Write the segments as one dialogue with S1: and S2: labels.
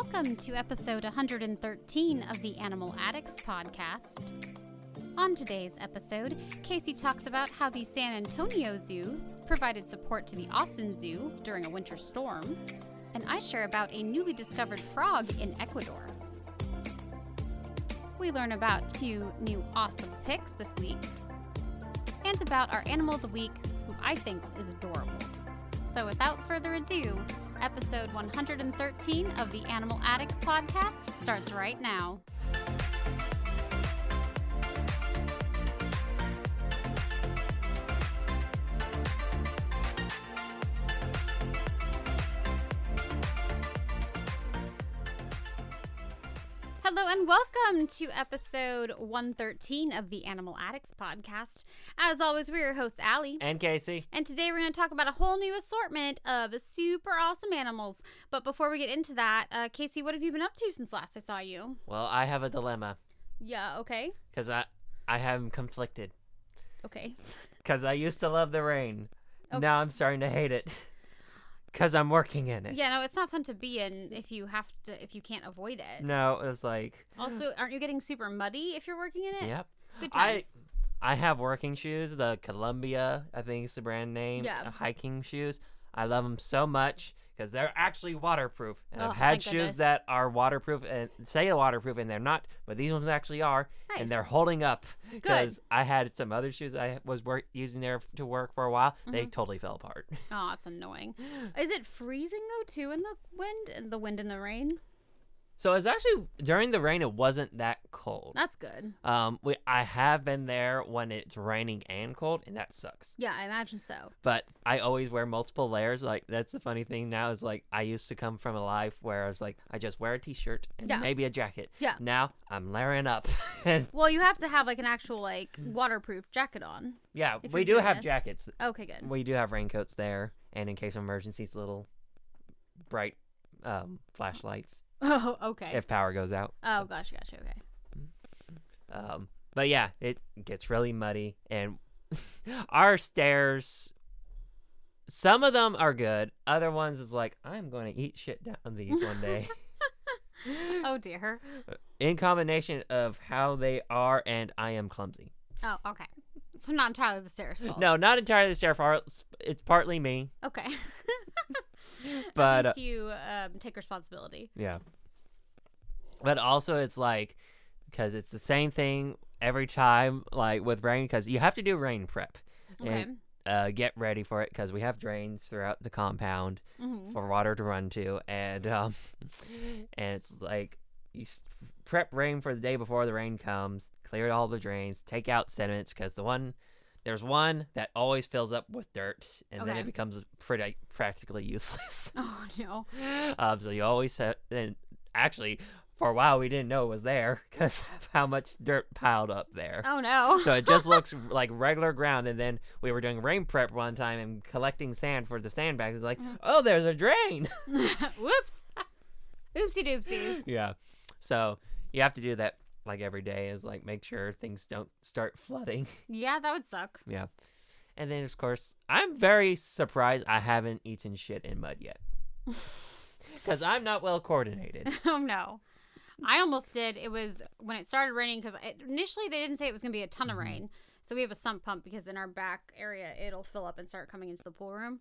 S1: Welcome to episode 113 of the Animal Addicts podcast. On today's episode, Casey talks about how the San Antonio Zoo provided support to the Austin Zoo during a winter storm, and I share about a newly discovered frog in Ecuador. We learn about two new awesome picks this week, and about our animal of the week, who I think is adorable. So, without further ado, episode 113 of the Animal Addicts podcast starts right now. Welcome to episode 113 of the Animal Addicts podcast. As always, we're your hosts, Allie.
S2: And Casey.
S1: And today we're going to talk about a whole new assortment of super awesome animals. But before we get into that, uh, Casey, what have you been up to since last I saw you?
S2: Well, I have a dilemma
S1: Yeah, okay.
S2: because I I am conflicted
S1: Okay.
S2: because I used to love the rain.
S1: Okay.
S2: Now I'm starting to hate it because I'm working in it.
S1: Yeah, no, it's not fun to be in if you have to, if you can't avoid it.
S2: No, it's like
S1: Also, aren't you getting super muddy if you're working in it?
S2: yep.
S1: Good
S2: I
S1: times.
S2: I I have working shoes, the Columbia, I think is the brand name.
S1: Yeah.
S2: hiking shoes. I love them so much because they're actually waterproof. And
S1: Oh,
S2: I've had shoes
S1: goodness.
S2: that are waterproof and say waterproof and they're not, but these ones actually are,
S1: Nice.
S2: and they're holding up. Because I had some other shoes I was work using there to work for a while. They
S1: Mm-hmm.
S2: totally fell apart.
S1: Oh, that's annoying. Is it freezing though too in the wind and the wind and the rain?
S2: So it's actually during the rain. It wasn't that cold.
S1: That's good.
S2: Um, we I have been there when it's raining and cold, and that sucks.
S1: Yeah, I imagine so.
S2: But I always wear multiple layers. Like that's the funny thing now is like I used to come from a life where I was like I just wear a t-shirt and
S1: Yeah.
S2: maybe a jacket.
S1: Yeah.
S2: Now I'm layering up, and
S1: Well, you have to have like an actual like waterproof jacket on.
S2: yeah, we do have
S1: this.
S2: jackets.
S1: Okay, good.
S2: We do have raincoats there, and in case of emergencies, little bright um, flashlights
S1: Oh, okay.
S2: if power goes out.
S1: oh, gosh, gosh, okay.
S2: Um, but yeah, it gets really muddy, and our stairs. Some of them are good. Other ones is like I'm going to eat shit down these one day.
S1: Oh dear.
S2: In combination of how they are and I am clumsy.
S1: Oh, okay. So not entirely the stairs fault.
S2: No, not entirely the stairs fault. It's partly me,
S1: Okay.
S2: but uh,
S1: At least you um, take responsibility.
S2: yeah. But also, it's like because it's the same thing every time, like with rain, because you have to do rain prep.
S1: Okay.
S2: And uh, get ready for it because we have drains throughout the compound
S1: hmm
S2: for water to run to, and um, and it's like you s- prep rain for the day before the rain comes, clear all the drains, take out sediments because the one there's one that always fills up with dirt, and then it becomes pretty practically useless.
S1: Oh no.
S2: um, so you always have, and actually for a while we didn't know it was there because of how much dirt piled up there
S1: Oh no.
S2: so it just looks like regular ground. And then we were doing rain prep one time and collecting sand for the sandbags. It's like, oh, there's a drain.
S1: Whoops. Oopsie doopsies.
S2: yeah. So you have to do that like every day is like make sure things don't start flooding.
S1: Yeah, that would suck.
S2: yeah. And then, of course, I'm very surprised I haven't eaten shit in mud yet. Because I'm not well coordinated.
S1: oh no. I almost did. It was when it started raining because initially they didn't say it was going to be a ton of
S2: Mm-hmm.
S1: rain. So we have a sump pump because in our back area it'll fill up and start coming into the pool room.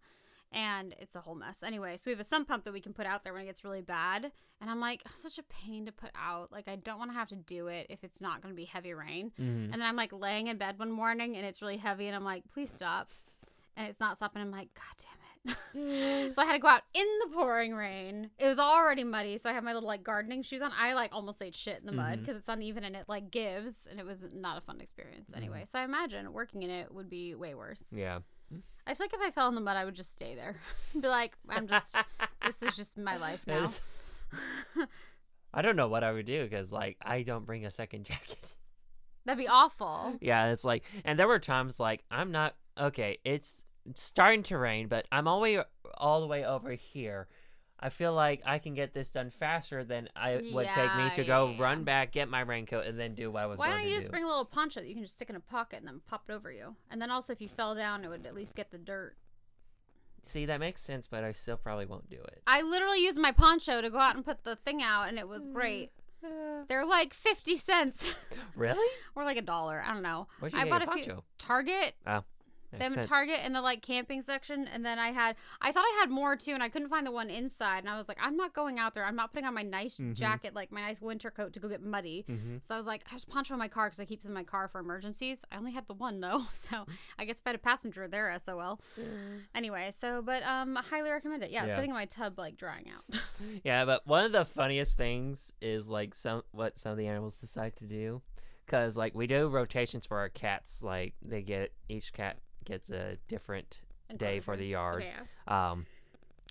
S1: And it's a whole mess. Anyway, so we have a sump pump that we can put out there when it gets really bad. And I'm like, such a pain to put out. Like, I don't want to have to do it if it's not going to be heavy rain.
S2: Mhm.
S1: And then I'm like laying in bed one morning and it's really heavy. And I'm like, please stop. And it's not stopping. I'm like, God damn it. so I had to go out in the pouring rain. It was already muddy, so I had my little like gardening shoes on. I like almost ate shit in the mud
S2: Mhm.
S1: because it's uneven and it like gives, and it was not a fun experience anyway. So I imagine working in it would be way worse.
S2: Yeah.
S1: I feel like if I fell in the mud, I would just stay there, be like, I'm just, this is just my life now.
S2: is- I don't know what I would do because, like, I don't bring a second jacket.
S1: That'd be awful.
S2: Yeah, it's like, and there were times like I'm not okay. It's starting to rain, but I'm all way all the way over here. I feel like I can get this done faster than I would take me
S1: Yeah,
S2: to go
S1: yeah, yeah.
S2: run back, get my raincoat, and then do what I was
S1: Why don't you just
S2: do.
S1: bring a little poncho that you can just stick in a pocket and then pop it over you? And then also, if you fell down, it would at least get the dirt.
S2: See, that makes sense, but I still probably won't do it.
S1: I literally used my poncho to go out and put the thing out, and it was mm. great. They're like fifty cents
S2: Really?
S1: or like a dollar. I don't know.
S2: Where'd you
S1: I
S2: get
S1: bought
S2: your
S1: a few
S2: poncho?
S1: Target. Oh.
S2: Makes
S1: They have a
S2: sense.
S1: Target in the like camping section, and then I had I thought I had more too, and I couldn't find the one inside, and I was like, I'm not going out there. I'm not putting on my nice
S2: Mhm.
S1: jacket, like my nice winter coat, to go get muddy.
S2: Mhm.
S1: So I was like, I just poncho in my car because I keep them in my car for emergencies. I only had the one though, so I guess if I had a passenger there, SOL. Anyway, so but um, I highly recommend it. Yeah,
S2: Yeah.
S1: sitting in my tub like drying out.
S2: Yeah, but one of the funniest things is like some what some of the animals decide to do, because like we do rotations for our cats. Like they get each cat gets a different day for the yard.
S1: Yeah.
S2: Um,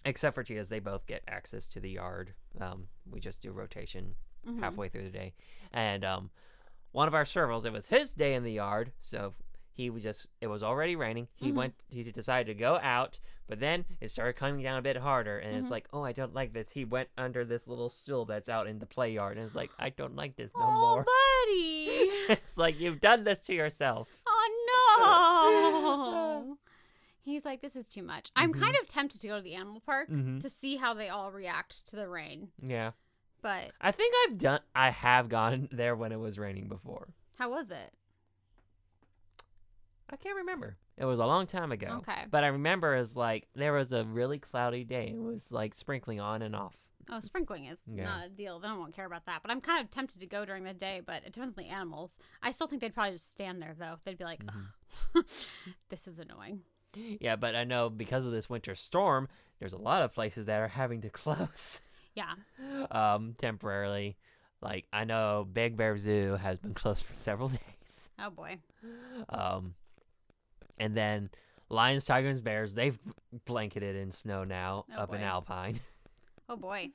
S2: except for Cheetahs, they both get access to the yard. Um, we just do rotation
S1: Mhm.
S2: halfway through the day, and um, one of our servals, it was his day in the yard, so he was just it was already raining. He
S1: Mhm.
S2: went he decided to go out, but then it started coming down a bit harder, and it's
S1: Mhm.
S2: like, oh, I don't like this. He went under this little stool that's out in the play yard, and it's like, I don't like this no
S1: oh,
S2: more.
S1: buddy.
S2: it's like you've done this to yourself.
S1: Oh no. He's like, this is too much. I'm
S2: Mhm.
S1: kind of tempted to go to the animal park
S2: Mhm.
S1: to see how they all react to the rain.
S2: Yeah,
S1: But
S2: I think I've done. I have gone there when it was raining before.
S1: how was it?
S2: I can't remember. It was a long time ago.
S1: Okay.
S2: But I remember as like there was a really cloudy day. It was like sprinkling on and off.
S1: Oh, sprinkling is
S2: Yeah.
S1: not a deal. They don't want to care about that. But I'm kind of tempted to go during the day, but it depends on the animals. I still think they'd probably just stand there, though. They'd be like,
S2: Mm-hmm.
S1: "Ugh, this is annoying.
S2: Yeah, but I know because of this winter storm, there's a lot of places that are having to close
S1: Yeah.
S2: um temporarily. Like I know Big Bear Zoo has been closed for several days.
S1: Oh, boy.
S2: Um and then Lions, Tigers, Bears, they've blanketed in snow now
S1: Oh,
S2: up in. Alpine.
S1: Oh, boy.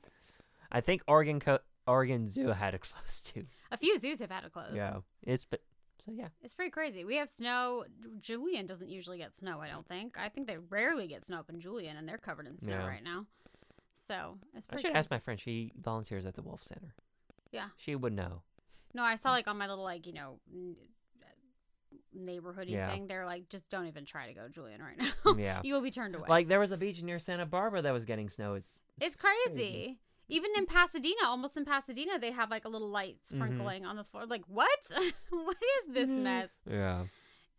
S2: I think Oregon Co- Oregon Zoo had to close too.
S1: A few zoos have had to close.
S2: Yeah. It's but so yeah.
S1: It's pretty crazy. We have snow. Julian doesn't usually get snow, I don't think. I think they rarely get snow up in Julian, and they're covered in snow
S2: Yeah.
S1: right now. So it's
S2: I should ask my friend. She volunteers at the Wolf Center.
S1: Yeah.
S2: She would know.
S1: No, I saw like on my little, like, you know, neighborhoody
S2: Yeah.
S1: thing, they're like, just don't even try to go, Julian, right now.
S2: Yeah.
S1: you will be turned away.
S2: Like there was a beach near Santa Barbara that was getting snow. It's
S1: it's crazy. Even in Pasadena, almost in Pasadena, they have like a little light
S2: Mm-hmm.
S1: sprinkling on the floor. Like, what? what is this mess?
S2: yeah.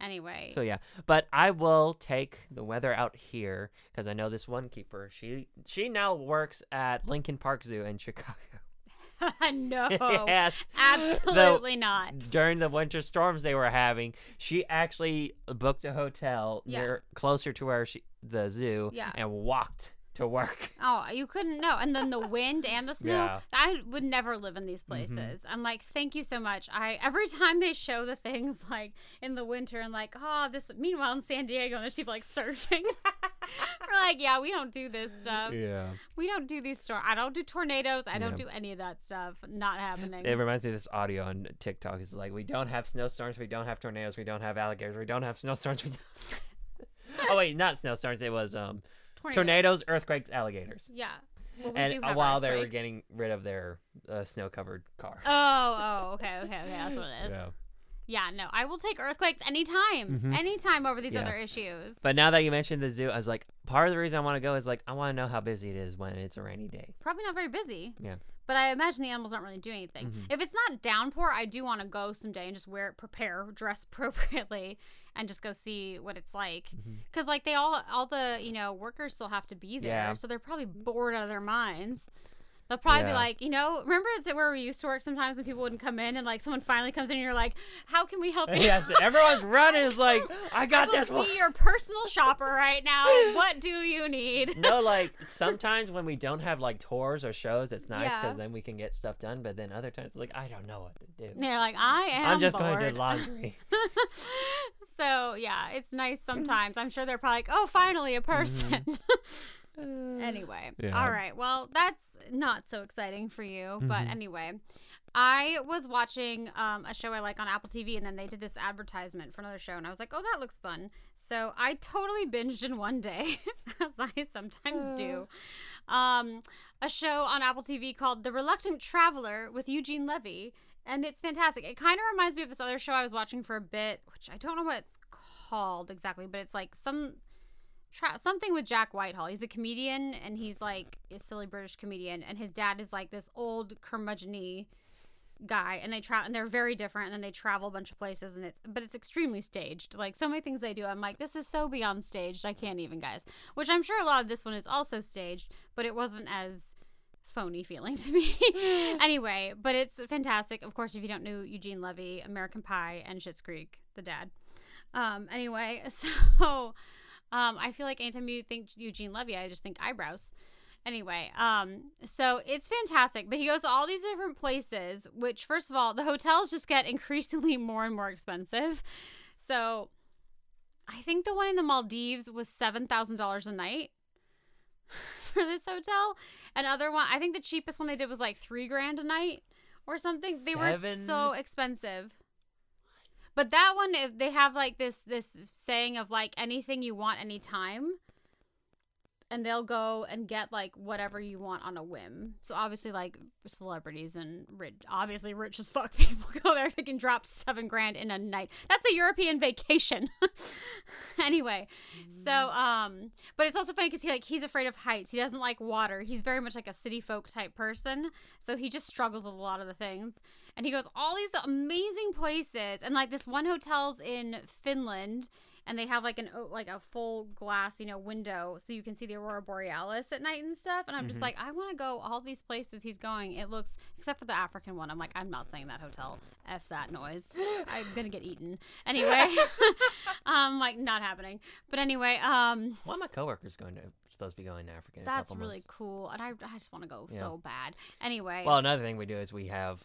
S1: Anyway.
S2: So yeah, but I will take the weather out here because I know this one keeper. She she now works at Lincoln Park Zoo in Chicago.
S1: no.
S2: yes,
S1: Absolutely not.
S2: During the winter storms they were having, she actually booked a hotel
S1: Yeah.
S2: near closer to where she the zoo
S1: Yeah.
S2: and walked to work.
S1: Oh, you couldn't know. And then the wind and the snow.
S2: Yeah.
S1: I would never live in these mm-hmm. places. I'm like, thank you so much. I every time they show the things like in the winter and like, oh, this. Meanwhile, in San Diego, and she's like surfing. We're like, yeah, we don't do this stuff.
S2: Yeah.
S1: We don't do these storms. I don't do tornadoes. I don't
S2: Yeah.
S1: do any of that stuff. Not happening.
S2: It reminds me of this audio on TikTok. It's like we don't have snowstorms, we don't have tornadoes, we don't have alligators, we don't have snowstorms. We don't... oh wait, not snowstorms. It was um tornadoes, earthquakes, alligators.
S1: Yeah. Well, we
S2: and
S1: have
S2: while they were getting rid of their uh, snow-covered car.
S1: Oh, oh, okay, okay, okay. That's what it is.
S2: Yeah.
S1: Yeah, no, I will take earthquakes anytime,
S2: Mhm.
S1: anytime over these
S2: Yeah.
S1: other issues.
S2: But now that you mentioned the zoo, I was like, part of the reason I want to go is like I want to know how busy it is when it's a rainy day.
S1: Probably not very busy.
S2: Yeah.
S1: But I imagine the animals aren't really doing anything.
S2: Mhm.
S1: If it's not downpour, I do want to go someday and just wear it, prepare, dress appropriately, and just go see what it's like. Because like they all, all the you know workers still have to be there,
S2: Yeah.
S1: so they're probably bored out of their minds. They'll probably be like, you know, remember it's where we used to work sometimes when people wouldn't come in and like someone finally comes in and you're like, how can we help you?
S2: yes, everyone's running. Is like I got
S1: I
S2: this one.
S1: be your personal shopper right now. What do you need?
S2: no, like sometimes when we don't have like tours or shows, it's nice
S1: Yeah.
S2: because then we can get stuff done. But then other times, it's like I don't know what to do.
S1: They're like, I am.
S2: I'm just
S1: bored.
S2: going to do laundry.
S1: so yeah, it's nice sometimes. I'm sure they're probably like, oh, finally a mm-hmm. person. Anyway,
S2: Mm-hmm. Yeah.
S1: all right. Well, that's not so exciting for you, but
S2: Mhm.
S1: anyway. I was watching um, a show I like on Apple TV, and then they did this advertisement for another show, and I was like, "Oh, that looks fun." So I totally binged in one day, as I sometimes do. Um, a show on Apple TV called "The Reluctant Traveler" with Eugene Levy, and it's fantastic. It kind of reminds me of this other show I was watching for a bit, which I don't know what it's called exactly, but it's like some tra- something with Jack Whitehall. He's a comedian and he's like a silly British comedian, and his dad is like this old curmudgeon guy and they travel and they're very different and then they travel a bunch of places and it's but it's extremely staged. Like so many things they do i'm like this is so beyond staged i can't even guys. Which i'm sure a lot of this one is also staged but it wasn't as phony feeling to me. Anyway but it's fantastic. Of course if you don't know eugene levy american pie and Schitt's creek the dad. Um anyway so um i feel like anytime you think eugene levy i just think eyebrows Anyway, um, so it's fantastic. But he goes to all these different places, which first of all, the hotels just get increasingly more and more expensive. So I think the one in the Maldives was seven thousand dollars a night for this hotel. Another one, I think the cheapest one they did was like three grand a night or something. They were so expensive. But that one, they have like this this saying of like anything you want anytime and they'll go and get like whatever you want on a whim. So obviously, like celebrities and rich, obviously rich as fuck people go there. They can drop seven grand in a night. That's a European vacation. anyway, so um, but it's also funny because he like he's afraid of heights. He doesn't like water. He's very much like a city folk type person. So he just struggles with a lot of the things. And he goes all these amazing places, and like this one hotel's in Finland and they have like an like a full glass you know window so you can see the aurora borealis at night and stuff and i'm just
S2: Mhm.
S1: like i want to go all these places he's going it looks except for the african one i'm like i'm not saying that hotel f that noise i'm gonna get eaten anyway um like not happening but anyway um
S2: One of my coworkers going to supposed to be going to Africa.
S1: that's really
S2: months.
S1: cool and i, I just want to go
S2: Yeah.
S1: so bad anyway
S2: Well, another thing we do is we have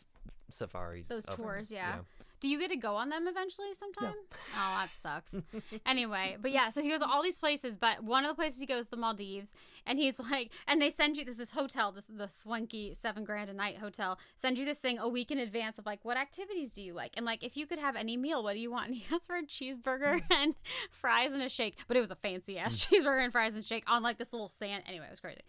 S2: safaris.
S1: Those
S2: open,
S1: tours,
S2: you
S1: yeah. Do you get to go on them eventually sometime? Oh, that sucks. anyway, but yeah, so he goes to all these places, but one of the places he goes the Maldives, and he's like, and they send you this is hotel, this is the swanky seven grand a night hotel, send you this thing a week in advance of like what activities do you like, and like if you could have any meal, what do you want? And he asked for a cheeseburger mm. and fries and a shake, but it was a fancy ass mm. cheeseburger and fries and shake on like this little sand. Anyway, it was crazy.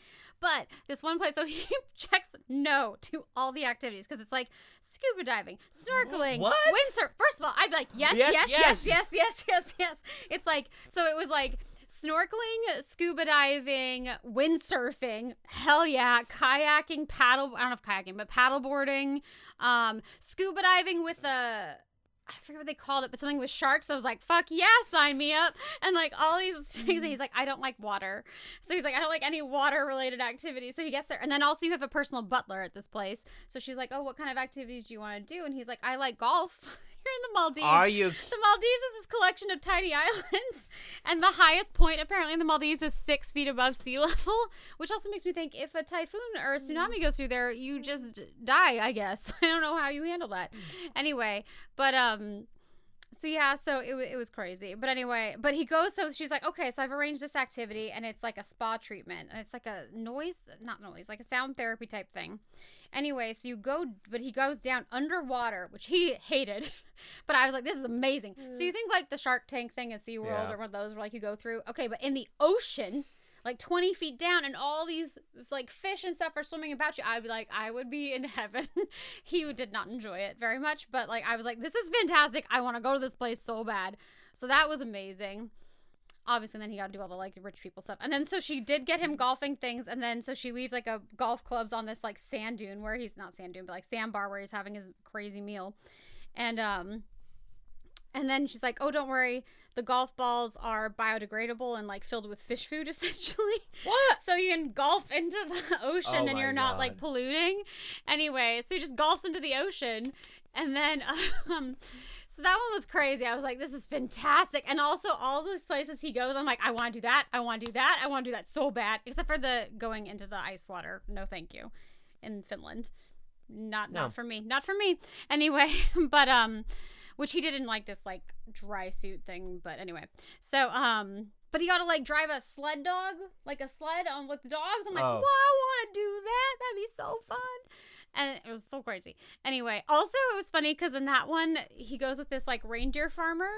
S1: But this one place, so he checks no to all the activities because it's like scuba diving, snorkeling,
S2: What?
S1: Windsurf. First of all, I'd be like, yes,
S2: Yes,
S1: yes, yes,
S2: yes.
S1: yes, yes, yes, yes. It's like, so it was like snorkeling, scuba diving, windsurfing, hell yeah, kayaking, paddle, I don't know if kayaking, but paddleboarding, um, scuba diving with a, I forget what they called it, but something with sharks. I was like, fuck yeah, sign me up. And like all these things, mm-hmm. he's like, I don't like water. So he's like, I don't like any water related activities. So he gets there. And then also you have a personal butler at this place. So she's like, oh, what kind of activities do you want to do? And he's like, I like golf. You're in the Maldives.
S2: Are you?
S1: The Maldives is this collection of tiny islands, and the highest point apparently in the Maldives is six feet above sea level, which also makes me think if a typhoon or a tsunami mm. goes through there, you just die. I guess I don't know how you handle that. Mm. Anyway, but um, Um, so yeah, so it, it was crazy. But anyway, but he goes. So she's like, okay, so I've arranged this activity, and it's like a spa treatment, and it's like a noise, not noise, like a sound therapy type thing. Anyway, so you go, but he goes down underwater, which he hated. but I was like, this is amazing. So you mm. think like the Shark Tank thing at SeaWorld
S2: Yeah.
S1: or one of those where like you go through, okay, but in the ocean, like 20 feet down, and all these like fish and stuff are swimming about you, I'd be like, I would be in heaven. he did not enjoy it very much, but like I was like, this is fantastic. I want to go to this place so bad. So that was amazing obviously then he got to do all the like rich people stuff and then so she did get him golfing things and then so she leaves like a golf clubs on this like sand dune where he's not sand dune but like sandbar where he's having his crazy meal and um and then she's like oh don't worry the golf balls are biodegradable and like filled with fish food essentially.
S2: What?
S1: so you can golf into the ocean
S2: Oh
S1: and you're not like polluting. Anyway so he just golfs into the ocean and then um so that one was crazy. I was like this is fantastic. And also all those places he goes i'm like i want to do that. I want to do that. I want to do that so bad. Except for the going into the ice water. No thank you. In finland. Not
S2: No.
S1: not for me. Not for me. Anyway but um which he did in like this like dry suit thing but anyway. So um but he got to like drive a sled dog like a sled on with dogs. I'm like
S2: Oh.
S1: well i want to do that. That'd be so fun. And it was so crazy. Anyway also it was funny because in that one he goes with this like reindeer farmer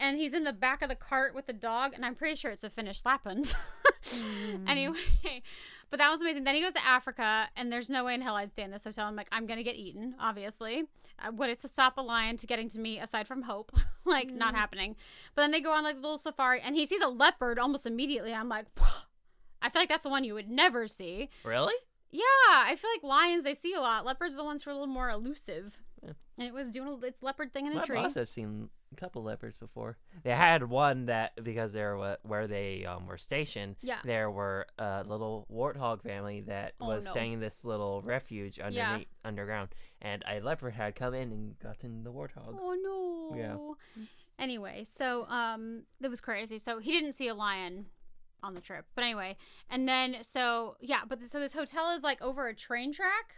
S1: and he's in the back of the cart with the dog and i'm pretty sure it's a finnish lapland
S2: Mm.
S1: anyway, but that was amazing. Then he goes to Africa, and there's no way in hell I'd stay in this hotel. I'm like, I'm gonna get eaten, obviously. Uh, what is to stop a lion to getting to me aside from hope? like, not
S2: Mm.
S1: happening. But then they go on like a little safari, and he sees a leopard almost immediately. I'm like, I feel like that's the one you would never see.
S2: Really?
S1: Yeah, I feel like lions they see a lot. Leopards are the ones who are a little more elusive.
S2: Yeah.
S1: And it was doing its leopard thing in a
S2: My
S1: tree.
S2: boss has seen a couple leopards before. They had one that because they're wha- where they um, were stationed.
S1: Yeah.
S2: There were a little warthog family that
S1: Oh,
S2: was
S1: no.
S2: staying in this little refuge underneath underground, and a leopard had come in and gotten the warthog.
S1: Oh no.
S2: Yeah.
S1: Anyway, so um that was crazy. So he didn't see a lion on the trip. But anyway, and then so yeah, but so this hotel is like over a train track.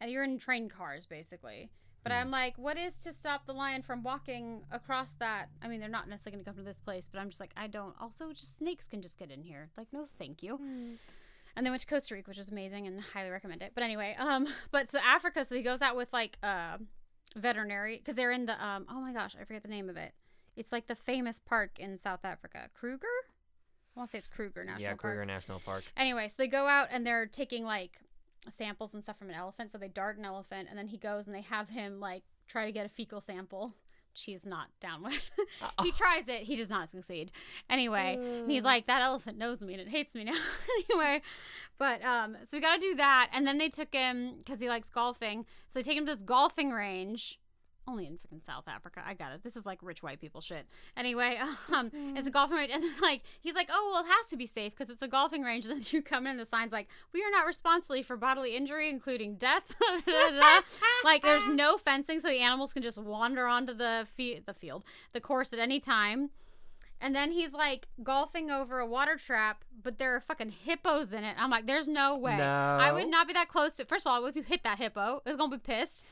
S1: And you're in train cars basically. But. I'm like, what is to stop the lion from walking across that? I mean, they're not necessarily going to come to this place, but I'm just like, I don't. Also, just snakes can just get in here. Like, no, thank you. And then went to Costa Rica, which was amazing and highly recommend it. But anyway, um, but so Africa, so he goes out with like uh, veterinary because they're in the um, oh my gosh, I forget the name of it. It's like the famous park in South Africa, Kruger. I want to say it's Kruger National
S2: yeah,
S1: Park.
S2: Yeah, Kruger National Park.
S1: Anyway, so they go out and they're taking like samples and stuff from an elephant. So they dart an elephant, and then he goes and they have him like try to get a fecal sample. She's not down with. he tries it. He does not succeed. Anyway, and he's like, that elephant knows me and it hates me now. anyway, but um, so we got to do that, and then they took him because he likes golfing. So they take him to this golfing range. Only in freaking South Africa. I got it. This is like rich white people shit. Anyway, um, it's a golfing range, and like he's like, oh well, it has to be safe because it's a golfing range. And then you come in, and the sign's like, we are not responsible for bodily injury, including death. like there's no fencing, so the animals can just wander onto the fe- the field, the course at any time. And then he's like golfing over a water trap, but there are fucking hippos in it. I'm like, there's no way. I would not be that close to. First of all, if you hit that hippo, it's gonna be pissed,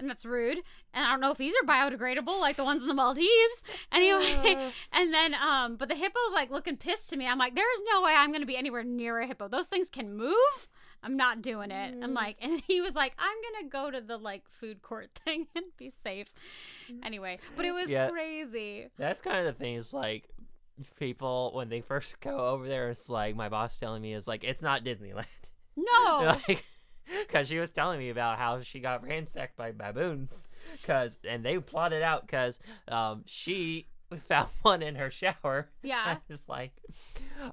S1: and that's rude. And I don't know if these are biodegradable like the ones in the Maldives. Anyway, and then um, but the hippo's like looking pissed to me. I'm like, there's no way I'm gonna be anywhere near a hippo. Those things can move. I'm not doing it. I'm like, and he was like, I'm gonna go to the like food court thing and be safe. Anyway, but it was
S2: Yeah.
S1: crazy.
S2: That's kind of the thing. Is like people when they first go over there. It's like my boss telling me is like it's not Disneyland.
S1: No.
S2: like because she was telling me about how she got ransacked by baboons because and they plotted out because um she found one in her shower
S1: Yeah.
S2: Like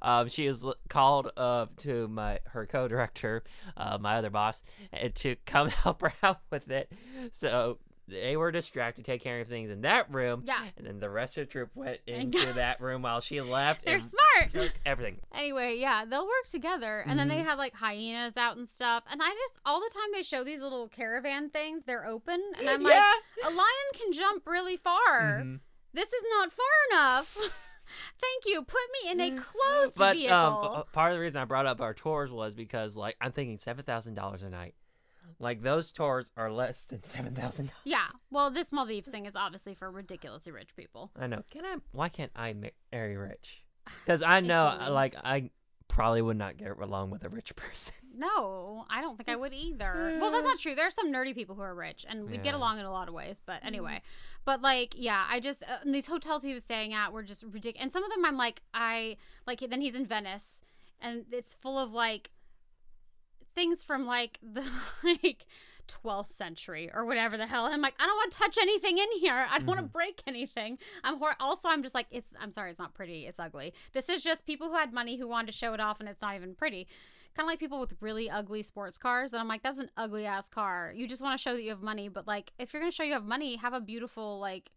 S2: um she was called uh to my her co-director uh my other boss to come help her out with it so they were distracted taking care of things in that room
S1: Yeah.
S2: and then the rest of the troop went into that room while she left
S1: They're
S2: and
S1: smart.
S2: took everything
S1: Anyway, yeah, they'll work together. And then they have like hyenas out and stuff. And I just, all the time they show these little caravan things, they're open. And I'm like, a lion can jump really far.
S2: Mhm.
S1: This is not far enough. Thank you. Put me in a closed
S2: but
S1: vehicle.
S2: um, part of the reason I brought up our tours was because like I'm thinking seven thousand dollars a night. Like those tours are less than seven thousand dollars.
S1: yeah. Well, this Maldives thing is obviously for ridiculously rich people.
S2: I know. Can I? Why can't I ma- marry rich? Because I know, like, I probably would not get along with a rich person.
S1: No, I don't think I would either. Well, that's not true. There are some nerdy people who are rich, and we get
S2: Yeah.
S1: along in a lot of ways. But anyway, but like, yeah, I just uh, these hotels he was staying at were just ridiculous. And some of them, I'm like, I like. Then he's in Venice, and it's full of like things from like the like 12th century or whatever the hell. And I'm like, I don't want to touch anything in here. I don't want to break anything. I'm hor- also I'm just like it's I'm sorry, it's not pretty. It's ugly. This is just people who had money who wanted to show it off and it's not even pretty. Kind of like people with really ugly sports cars and I'm like that's an ugly ass car. You just want to show that you have money, but like if you're going to show you have money, have a beautiful like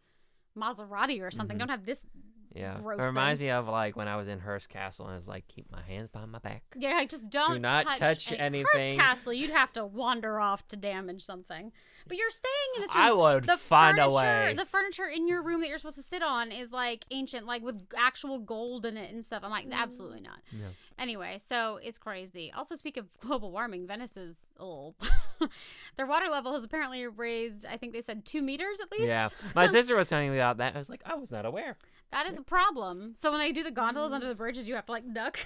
S1: Maserati or something.
S2: Mhm.
S1: Don't have this
S2: Yeah. It reminds me of like when I was in Hearst Castle and it's like keep my hands behind my back.
S1: Yeah, I just don't
S2: not touch
S1: any-
S2: anything.
S1: Hearst Castle, you'd have to wander off to damage something. But you're staying in this room.
S2: I would
S1: the
S2: find a way.
S1: The furniture in your room that you're supposed to sit on is like ancient, like with actual gold in it and stuff. I'm like, absolutely not.
S2: No.
S1: Anyway, so it's crazy. Also, speak of global warming, Venice is a little. their water level has apparently raised. I think they said two meters at least.
S2: Yeah. My sister was telling me about that. I was like, I was not aware.
S1: That is a problem. So when they do the gondolas under mm. the bridges, you have to like duck.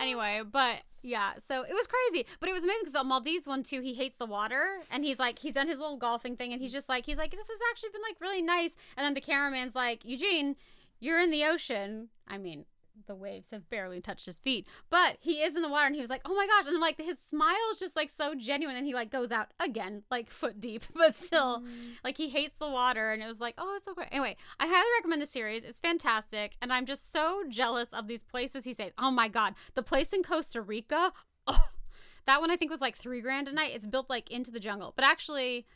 S1: anyway, but yeah, so it was crazy, but it was amazing because the Maldives one too. He hates the water, and he's like, he's done his little golfing thing, and he's just like, he's like, this has actually been like really nice. And then the cameraman's like, Eugene, you're in the ocean. I mean, the waves have barely touched his feet. But he is in the water and he was like, oh my gosh. And like his smile is just like so genuine. And he like goes out again, like foot deep, but still, mm. like he hates the water. And it was like, oh, it's so great. Anyway, I highly recommend the series. It's fantastic. And I'm just so jealous of these places he says, oh my God, the place in Costa Rica. Oh, that one I think was like three grand a night. It's built like into the jungle. But actually,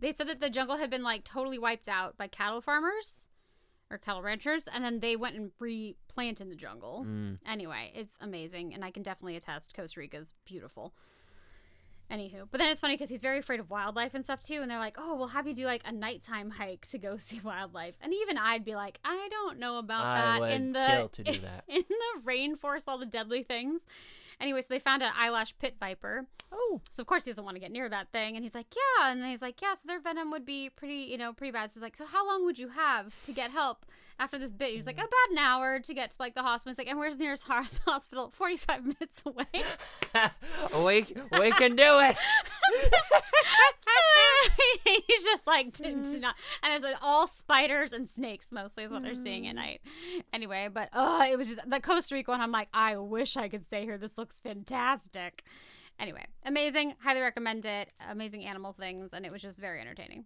S1: they said that the jungle had been like totally wiped out by cattle farmers or cattle ranchers, and then they went and replant in the jungle.
S2: Mm.
S1: Anyway, it's amazing, and I can definitely attest Costa Rica's beautiful. Anywho, but then it's funny because he's very afraid of wildlife and stuff too, and they're like, "Oh, we'll have you do like a nighttime hike to go see wildlife," and even I'd be like, "I don't know about
S2: I
S1: that
S2: would
S1: in the
S2: kill to do that.
S1: in the rainforest, all the deadly things." Anyway, so they found an eyelash pit viper.
S2: Oh.
S1: So of course he doesn't want to get near that thing, and he's like, "Yeah," and then he's like, "Yeah." So their venom would be pretty, you know, pretty bad. So he's like, "So how long would you have to get help after this bit?" He's like, "About an hour to get to like the hospital." He's like, "And where's the nearest hospital?" Forty-five minutes away.
S2: we we can do it.
S1: so he's just like, to not, and it's like all spiders and snakes mostly is what they're seeing at night. Anyway, but uh, it was just the Costa Rica one. I'm like, I wish I could stay here. This looks fantastic. Anyway, amazing. Highly recommend it. Amazing animal things, and it was just very entertaining.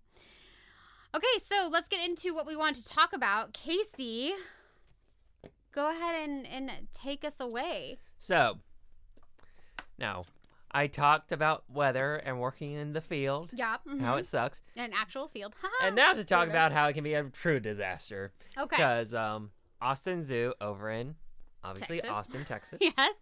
S1: Okay, so let's get into what we want to talk about. Casey, go ahead and, and take us away.
S2: So, now, I talked about weather and working in the field,
S1: Yeah.
S2: how
S1: mhm.
S2: it sucks,
S1: in an actual field.
S2: and now to talk about how it can be a true disaster.
S1: Okay.
S2: Because um, Austin Zoo over in obviously
S1: Texas.
S2: Austin, Texas,
S1: Yes.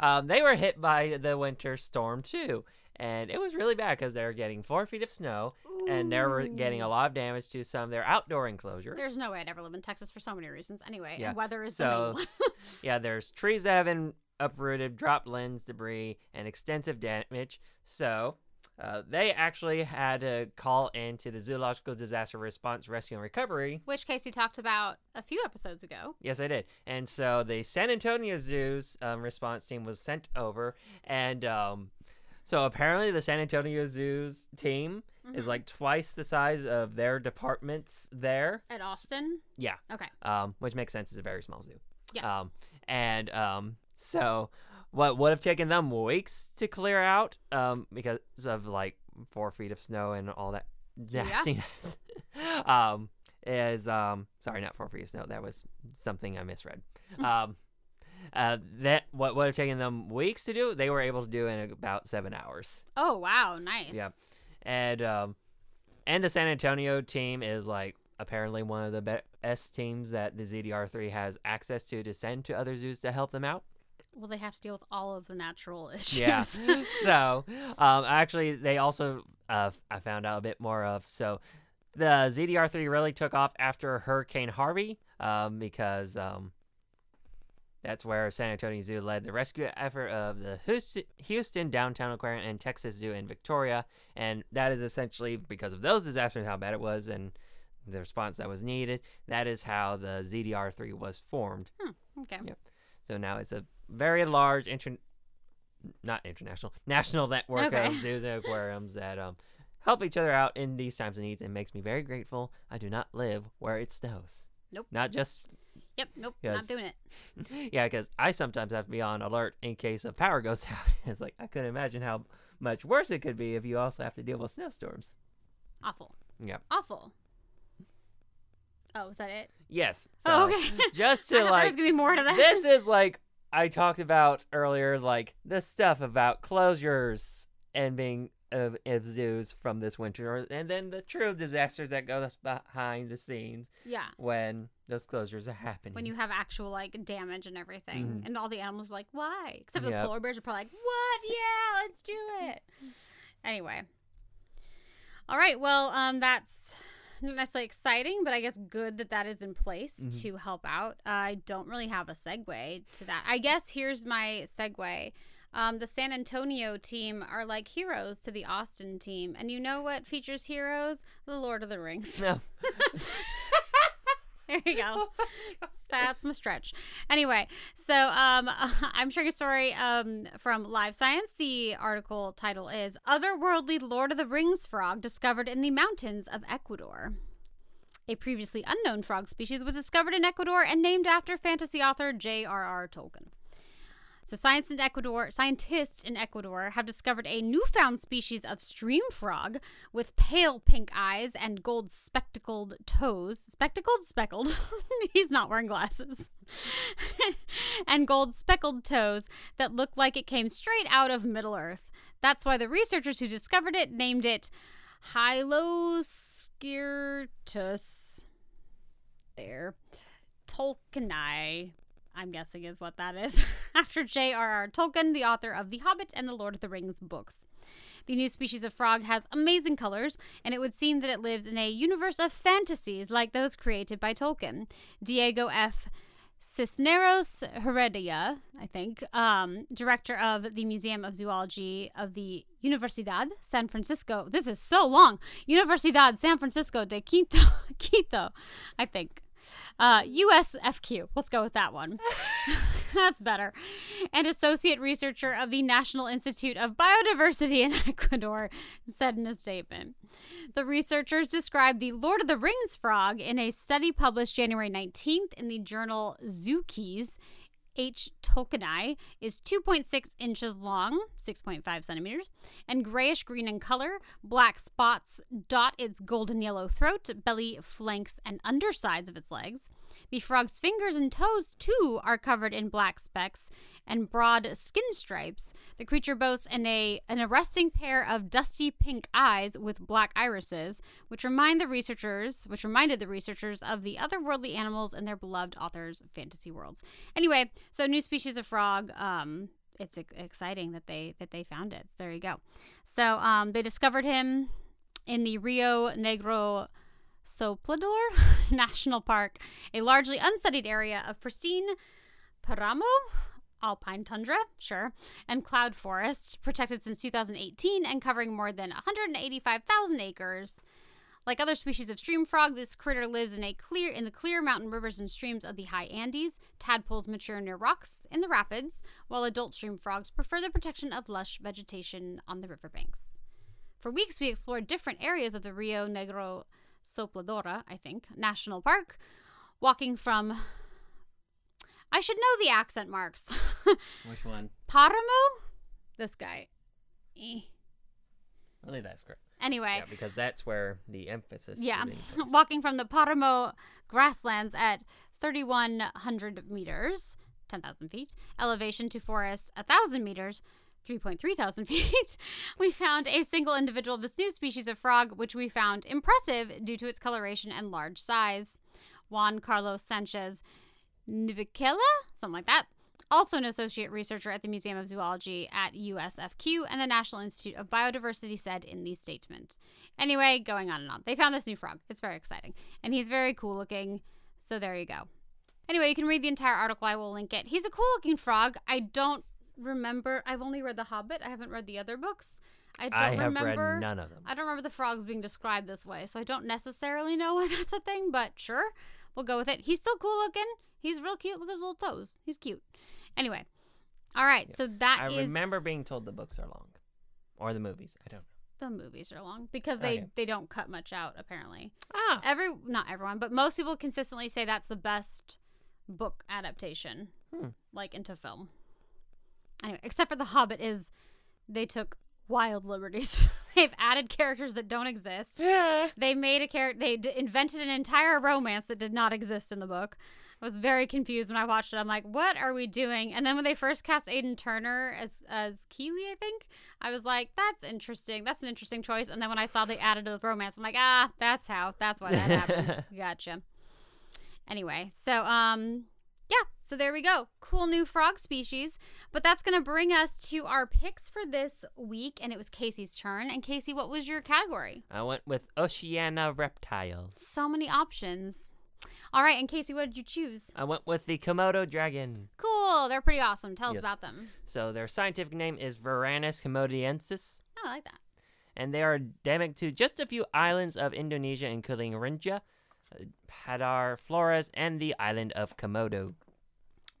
S2: um, they were hit by the winter storm too, and it was really bad because they were getting four feet of snow, and they were getting a lot of damage to some of their outdoor enclosures.
S1: There's no way I'd ever live in Texas for so many reasons. Anyway,
S2: Yeah.
S1: and weather is
S2: So-
S1: the main one.
S2: Yeah, there's trees that have been uprooted, dropped limbs, debris, and extensive damage. So uh, they actually had a call into the Zoological Disaster Response Rescue and Recovery.
S1: Which Casey talked about a few episodes ago.
S2: Yes, I did. And so the San Antonio Zoo's um, response team was sent over. And um, so apparently the San Antonio Zoo's team is
S1: Mhm.
S2: like twice the size of their departments there.
S1: At Austin.
S2: Yeah.
S1: Okay.
S2: um, which makes sense. It's a very small zoo.
S1: Yeah.
S2: Um, and um, so what would have taken them weeks to clear out, um, because of like four feet of snow and all that
S1: Yeah.
S2: nastiness, um, is um, sorry, not four feet of snow. That was something I misread. um, uh, that what would have taken them weeks to do, they were able to do in about seven hours.
S1: Oh wow, nice.
S2: Yeah. and um, and the San Antonio team is like apparently one of the best teams that the ZDR3 has access to to send to other zoos to help them out.
S1: Well, they have to deal with all of the natural issues.
S2: Yeah. so, um, actually, they also uh, I found out a bit more of so the ZDR3 really took off after Hurricane Harvey, um, because um. That's where San Antonio Zoo led the rescue effort of the Houston, Houston Downtown Aquarium and Texas Zoo in Victoria, and that is essentially because of those disasters, how bad it was, and the response that was needed. That is how the ZDR3 was formed.
S1: okay.
S2: Yeah. So now it's a very large inter- not international, national network
S1: Okay.
S2: of zoos and aquariums that um help each other out in these times of needs and makes me very grateful I do not live where it snows.
S1: Nope.
S2: Not just
S1: Yep. Nope. Not doing it.
S2: yeah, because I sometimes have to be on alert in case a power goes out. it's like I couldn't imagine how much worse it could be if you also have to deal with snowstorms.
S1: Awful.
S2: Yeah.
S1: Awful. Oh, is that it?
S2: Yes.
S1: oh, okay.
S2: Just to like
S1: there's gonna be more to that.
S2: this is like I talked about earlier, like the stuff about closures and being of, of zoos from this winter, and then the true disasters that go behind the scenes
S1: yeah.
S2: when those closures are happening.
S1: When you have actual like damage and everything,
S2: Mhm.
S1: and all the animals are like, why? Except for the polar bears are probably like, what? Yeah, let's do it. Anyway. All right. Well, um, that's not necessarily exciting, but I guess good that that is in place
S2: Mhm.
S1: to help out. I don't really have a segue to that. I guess here's my segue. Um, the San Antonio team are like heroes to the Austin team, and you know what features heroes? The Lord of the Rings.
S2: no.
S1: There you go. That's my stretch. Anyway, so um, I'm sharing a story um, from Live Science. The article title is Otherworldly Lord of the Rings Frog Discovered in the Mountains of Ecuador. a previously unknown frog species, was discovered in Ecuador and named after fantasy author J.R.R. Tolkien. So science in Ecuador, scientists in Ecuador have discovered a newfound species of stream frog with pale pink eyes and gold spectacled toes. Spectacled, speckled. He's not wearing glasses. and gold speckled toes that look like it came straight out of Middle Earth. That's why the researchers who discovered it named it Hyloscirtus. There. Tolkienii. I'm guessing is what that is, after J.R.R. Tolkien, the author of The Hobbit and The Lord of the Rings books. The new species of frog has amazing colors, and it would seem that it lives in a universe of fantasies like those created by Tolkien. Diego F. Cisneros Heredia, I think, um, director of the Museum of Zoology of the Universidad San Francisco. This is so long. Universidad San Francisco de Quito, Quito, I think. Uh, USFQ. Let's go with that one. That's better. And associate researcher of the National Institute of Biodiversity in Ecuador said in a statement. The researchers described the Lord of the Rings frog in a study published January 19th in the journal Zookeys H. tolkienii is 2.6 inches long, 6.5 centimeters, and grayish green in color. Black spots dot its golden yellow throat, belly, flanks, and undersides of its legs. The frog's fingers and toes, too, are covered in black specks and broad skin stripes. The creature boasts an, a, an arresting pair of dusty pink eyes with black irises, which remind the researchers, which reminded the researchers of the otherworldly animals in their beloved authors' fantasy worlds. Anyway, so new species of frog. Um, it's exciting that they that they found it. There you go. So um, they discovered him in the Rio Negro Soplador National Park, a largely unstudied area of pristine Paramo, alpine tundra, sure, and cloud forest, protected since 2018 and covering more than 185,000 acres. Like other species of stream frog, this critter lives in a clear in the clear mountain rivers and streams of the high Andes. Tadpoles mature near rocks in the rapids, while adult stream frogs prefer the protection of lush vegetation on the riverbanks. For weeks, we explored different areas of the Rio Negro Sopladora, I think, National Park, walking from. I should know the accent marks.
S2: Which one?
S1: Paramo? This guy. Eh.
S2: I believe that's correct.
S1: Anyway.
S2: Yeah, because that's where the emphasis
S1: Yeah. walking from the Paramo grasslands at 3,100 meters, 10,000 feet, elevation to forest 1,000 meters, 3.3 thousand feet, we found a single individual of this new species of frog, which we found impressive due to its coloration and large size. Juan Carlos Sanchez Nivicela, something like that, also an associate researcher at the Museum of Zoology at USFQ and the National Institute of Biodiversity, said in the statement. Anyway, going on and on. They found this new frog. It's very exciting. And he's very cool looking. So there you go. Anyway, you can read the entire article. I will link it. He's a cool looking frog. I don't remember. I've only read The Hobbit. I haven't read the other books. I don't
S2: I have
S1: remember.
S2: read none of them.
S1: I don't remember the frogs being described this way, so I don't necessarily know why that's a thing. But sure, we'll go with it. He's still cool looking. He's real cute. Look at his little toes. He's cute. Anyway, all right.
S2: Yep.
S1: So that
S2: I
S1: is
S2: remember being told the books are long, or the movies. I don't know.
S1: the movies are long because they
S2: Okay.
S1: they don't cut much out apparently.
S2: Ah,
S1: Every not everyone, but most people consistently say that's the best book adaptation,
S2: Hmm.
S1: like into film. Anyway, except for The Hobbit, is they took wild liberties. They've added characters that don't exist.
S2: yeah.
S1: They made a character. They d- invented an entire romance that did not exist in the book. I was very confused when I watched it. I'm like, what are we doing? And then when they first cast Aidan Turner as as Kili, I think I was like, that's interesting. That's an interesting choice. And then when I saw they added the romance, I'm like, ah, that's how. That's why that happened. Gotcha. Anyway, so um, yeah. So there we go. Cool new frog species. But that's gonna bring us to our picks for this week, and it was Casey's turn. And Casey, what was your category?
S2: I went with Oceania reptiles.
S1: So many options. All right, and Casey, what did you choose?
S2: I went with the Komodo dragon.
S1: Cool. They're pretty awesome. Tell us
S2: Yes.
S1: about them.
S2: So their scientific name is Varanus komodoensis,
S1: Oh, I like that.
S2: and they are endemic to just a few islands of Indonesia, including Rinca, uh, Padar, Flores, and the island of Komodo.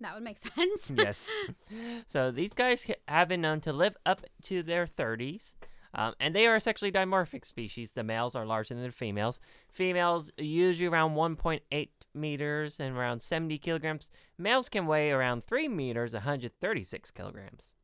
S1: That would make sense.
S2: yes. So these guys ha- have been known to live up to their 30s. Um, and they are a sexually dimorphic species. The males are larger than the females. Females usually around 1.8 meters and around 70 kilograms. Males can weigh around 3 meters, 136 kilograms.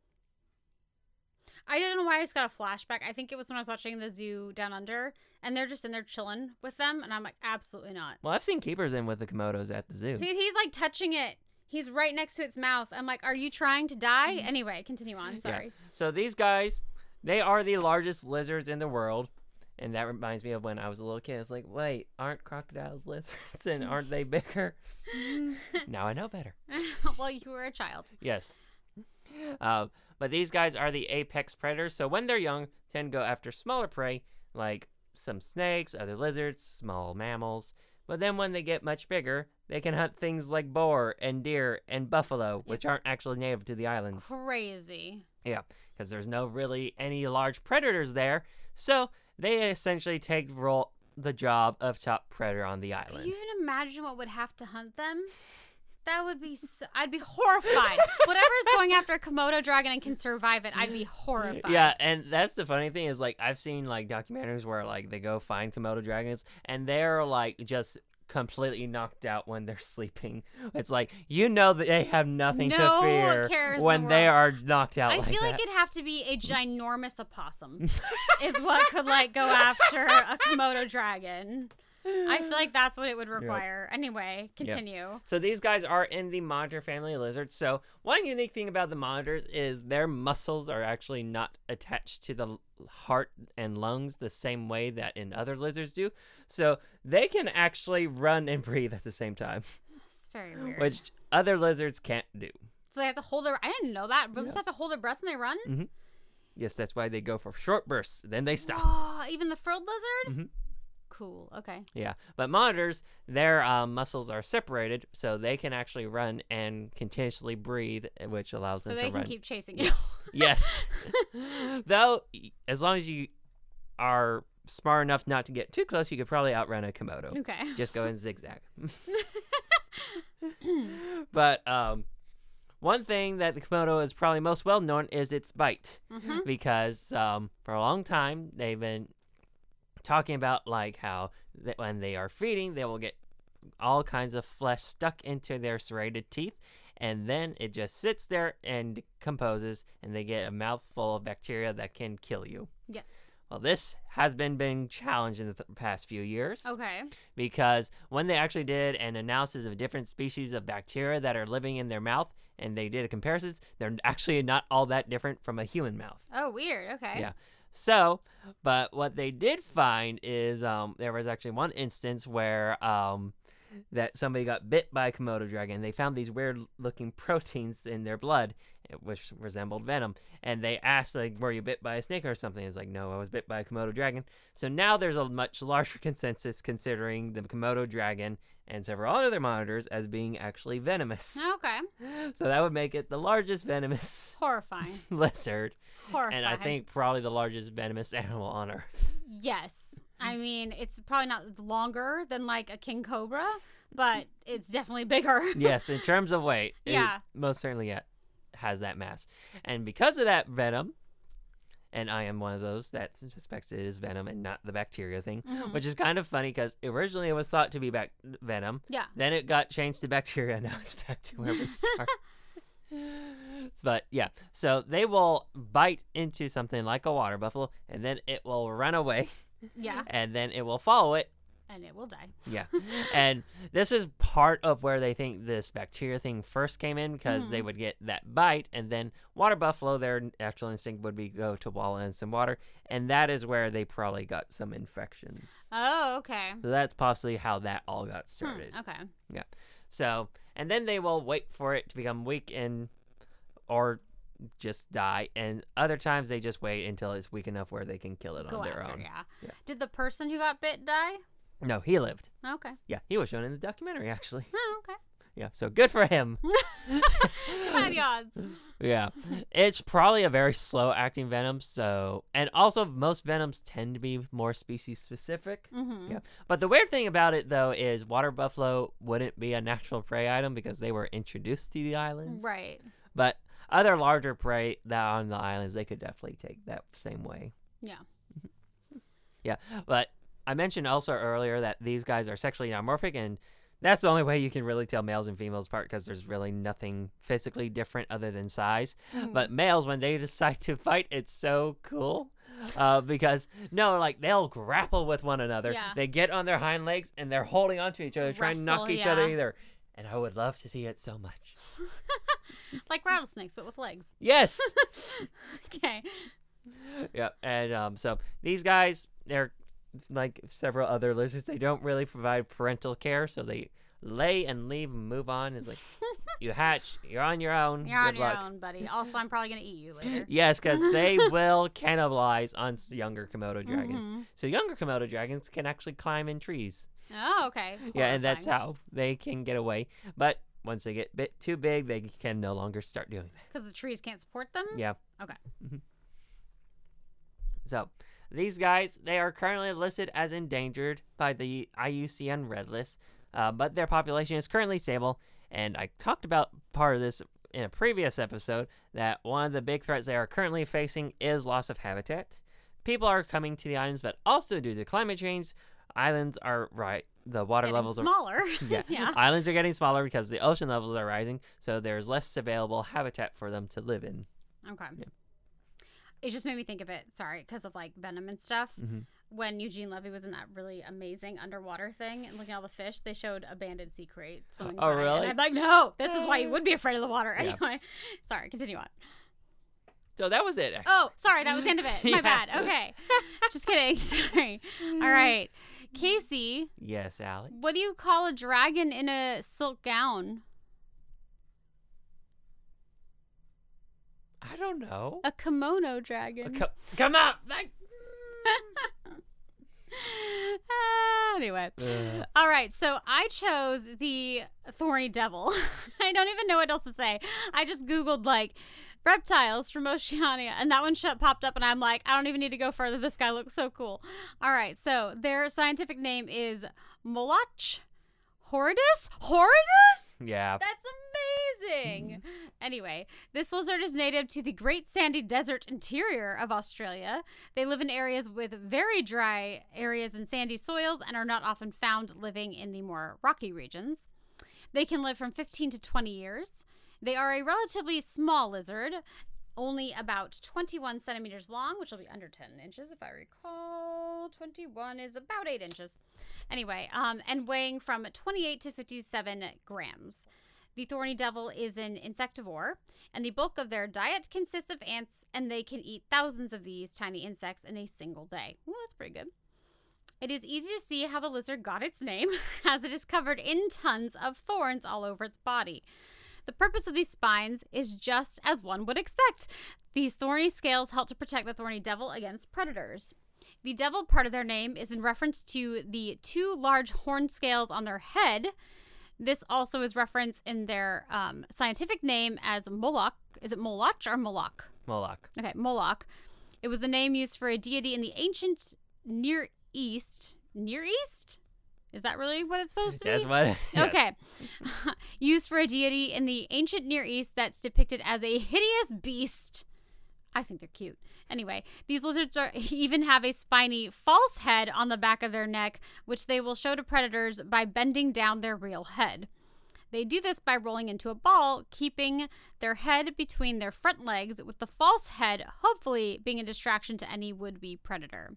S1: I don't know why I just got a flashback. I think it was when I was watching the zoo down under, and they're just in there chilling with them, and I'm like, absolutely not.
S2: Well, I've seen keepers in with the Komodos at the zoo.
S1: He, he's like touching it. He's right next to its mouth. I'm like, are you trying to die? Anyway, continue on. Sorry. Yeah.
S2: So these guys, they are the largest lizards in the world. And that reminds me of when I was a little kid. I was like, wait, aren't crocodiles lizards and aren't they bigger? now I know better.
S1: well, you were a child.
S2: Yes. Um, but these guys are the apex predators. So when they're young, tend to go after smaller prey like some snakes, other lizards, small mammals. But then when they get much bigger, they can hunt things like boar and deer and buffalo, which
S1: Yes.
S2: aren't actually native to the islands.
S1: Crazy.
S2: Yeah, because there's no really any large predators there. So they essentially take the role, the job of top predator on the island.
S1: Can you even imagine what would have to hunt them? That would be so, I'd be horrified. Whatever's going after a Komodo dragon and can survive it, I'd be horrified.
S2: Yeah, and that's the funny thing is like I've seen like documentaries where like they go find Komodo dragons and they're like just completely knocked out when they're sleeping. It's like you know that they have nothing
S1: No
S2: to fear
S1: in the
S2: when they are knocked out
S1: I
S2: like
S1: feel
S2: that.
S1: like it'd have to be a ginormous opossum is what could like go after a Komodo dragon. I feel like that's what it would require. Anyway, continue.
S2: So these guys are in the monitor family of lizards. So one unique thing about the monitors is their muscles are actually not attached to the heart and lungs the same way that in other lizards do. So they can actually run and breathe at the same time,
S1: It's very weird.
S2: which other lizards can't do.
S1: so they have to hold their I didn't know that. But they have to hold their breath when they run?
S2: Yes, that's why they go for short bursts, then they stop.
S1: Whoa, even the frilled lizard?
S2: Mhm.
S1: Cool. Okay.
S2: Yeah, but monitors, their um, muscles are separated, so they can actually run and continuously breathe, eh, which allows
S1: So
S2: them
S1: they
S2: to
S1: can
S2: run.
S1: keep chasing you.
S2: Yes. Though, as long as you are smart enough not to get too close, you could probably outrun a Komodo.
S1: okay.
S2: Just go in zigzag. but um, one thing that the Komodo is probably most well known is its bite,
S1: hmm
S2: because um, for a long time they've been talking about like how that when they are feeding, they will get all kinds of flesh stuck into their serrated teeth. And then it just sits there and decomposes, and they get a mouthful of bacteria that can kill you.
S1: Yes.
S2: Well, this has been being challenged in the th- past few years
S1: Okay.
S2: because when they actually did an analysis of different species of bacteria that are living in their mouth, and they did a comparisons, they're actually not all that different from a human mouth.
S1: Oh, weird. Okay.
S2: Yeah. So, but what they did find is um, there was actually one instance where um, that somebody got bit by a Komodo dragon. They found these weird looking proteins in their blood, eh, which resembled venom. And they asked, like, were you bit by a snake or something? It's like, no, I was bit by a Komodo dragon. So now there's a much larger consensus considering the Komodo dragon and several other monitors as being actually venomous.
S1: Okay.
S2: So that would make it the largest venomous
S1: Horrifying.
S2: lizard
S1: Horrifying.
S2: and I think probably the largest venomous animal on Earth.
S1: Yes. I mean, it's probably not longer than like a king cobra, but it's definitely bigger.
S2: yes, in terms of weight, it
S1: Yeah.
S2: most certainly has that mass. And because of that venom, and I am one of those that suspects it is venom and not the bacteria thing,
S1: Mhm.
S2: which is kind of funny because originally it was thought to be bac- venom.
S1: Yeah.
S2: Then it got changed to bacteria. Now it's back to where we started. But yeah, so they will bite into something like a water buffalo, and then it will run away,
S1: Yeah.
S2: and then it will follow it,
S1: And it will die.
S2: Yeah. and this is part of where they think this bacteria thing first came in because they
S1: Mhm.
S2: would get that bite and then water buffalo their natural instinct would be go to wallow in some water and that is where they probably got some infections.
S1: Oh, okay.
S2: So that's possibly how that all got
S1: Hmm,
S2: started.
S1: okay. Yeah.
S2: So, and then they will wait for it to become weak and or just die and other times they just wait until it's weak enough where they can kill it
S1: Go
S2: on their
S1: after,
S2: own.
S1: yeah.
S2: Yeah.
S1: Did the person who got bit die?
S2: No, he lived.
S1: Okay.
S2: Yeah, he was shown in the documentary actually.
S1: Oh, okay.
S2: Yeah, so good for him.
S1: The odds.
S2: Yeah. It's probably a very slow acting venom, so and also most venoms tend to be more species specific.
S1: Mm-hmm.
S2: Yeah. But the weird thing about it though is water buffalo wouldn't be a natural prey item because they were introduced to the islands.
S1: Right.
S2: Other larger prey that on the islands they could definitely take that same way.
S1: Yeah.
S2: Yeah, but I mentioned also earlier that these guys are sexually dimorphic, and that's the only way you can really tell males and females apart because there's really nothing physically different other than size. But males, when they decide to fight, it's so cool. Uh, because no, like they'll grapple with one another.
S1: Yeah.
S2: They get on their hind legs and they're holding onto each other, trying to knock
S1: Wrestle,
S2: each other either. And I would love to see it so much.
S1: like rattlesnakes, but with legs.
S2: Yes.
S1: Okay.
S2: yeah, and um, so these guys, they're like several other lizards. They don't really provide parental care, so they lay and leave and move on. It's like you hatch, you're on your own.
S1: You're on
S2: good
S1: your
S2: luck.
S1: own, buddy. Also, I'm probably gonna eat you later.
S2: Yes, because they will cannibalize on younger Komodo dragons.
S1: Mhm.
S2: So younger Komodo dragons can actually climb in trees.
S1: Oh, okay.
S2: Yeah, and that's how they can get away. But once they get bit too big, they can no longer start doing that.
S1: Because the trees can't support them.
S2: Yeah.
S1: Okay.
S2: So these guys, they are currently listed as endangered by the IUCN Red List, uh, but their population is currently stable. And I talked about part of this in a previous episode that one of the big threats they are currently facing is loss of habitat. People are coming to the islands, but also due to climate change, islands are right. The water
S1: Getting
S2: levels are
S1: smaller.
S2: yeah.
S1: yeah.
S2: Islands are getting smaller because the ocean levels are rising, so there's less available habitat for them to live in.
S1: Okay.
S2: Yeah.
S1: It just made me think of it. Sorry, because of like venom and stuff.
S2: Mhm.
S1: When Eugene Levy was in that really amazing underwater thing and looking at all the fish, they showed a banded sea krait swimming
S2: Oh,
S1: by.
S2: really?
S1: And I'm like, no, this is why you would be afraid of the water.
S2: Yeah.
S1: Anyway, sorry. Continue on.
S2: So that was it.
S1: Oh, sorry, that was the end of it. My
S2: Yeah.
S1: bad. Okay, just kidding. Sorry. All right, Casey,
S2: Yes, Allie.
S1: what do you call a dragon in a silk gown?
S2: I don't know.
S1: A kimono
S2: Uh,
S1: dragon.
S2: co- come on. Like,
S1: Ah, anyway.
S2: Ugh.
S1: All right, so I chose the thorny devil. I don't even know what else to say. I just Googled like reptiles from Oceania, and that one shut popped up, and I'm like, I don't even need to go further. This guy looks so cool. All right, so their scientific name is Moloch horridus. Horridus?
S2: yeah.
S1: That's amazing. Anyway, this lizard is native to the Great Sandy Desert interior of Australia. They live in areas with very dry areas and sandy soils and are not often found living in the more rocky regions. They can live from 15 to 20 years. They are a relatively small lizard, only about 21 centimeters long, which will be under 10 inches if I recall. 21 is about 8 inches. Anyway, um, and weighing from 28 to 57 grams. The thorny devil is an insectivore, and the bulk of their diet consists of ants, and they can eat thousands of these tiny insects in a single day. Well, that's pretty good. It is easy to see how the lizard got its name, as it is covered in tons of thorns all over its body. The purpose of these spines is just as one would expect. These thorny scales help to protect the thorny devil against predators. The devil part of their name is in reference to the two large horn scales on their head. This also is referenced in their um, scientific name as Moloch. Is it Moloch or Moloch?
S2: Moloch.
S1: Okay, Moloch. It was the name used for a deity in the ancient Near East. Near East? Is that really what it's supposed to be?
S2: That's what. yes.
S1: Okay. Used for a deity in the ancient Near East that's depicted as a hideous beast. I think they're cute. Anyway, these lizards are, even have a spiny false head on the back of their neck, which they will show to predators by bending down their real head. They do this by rolling into a ball, keeping their head between their front legs, with the false head hopefully being a distraction to any would be predator.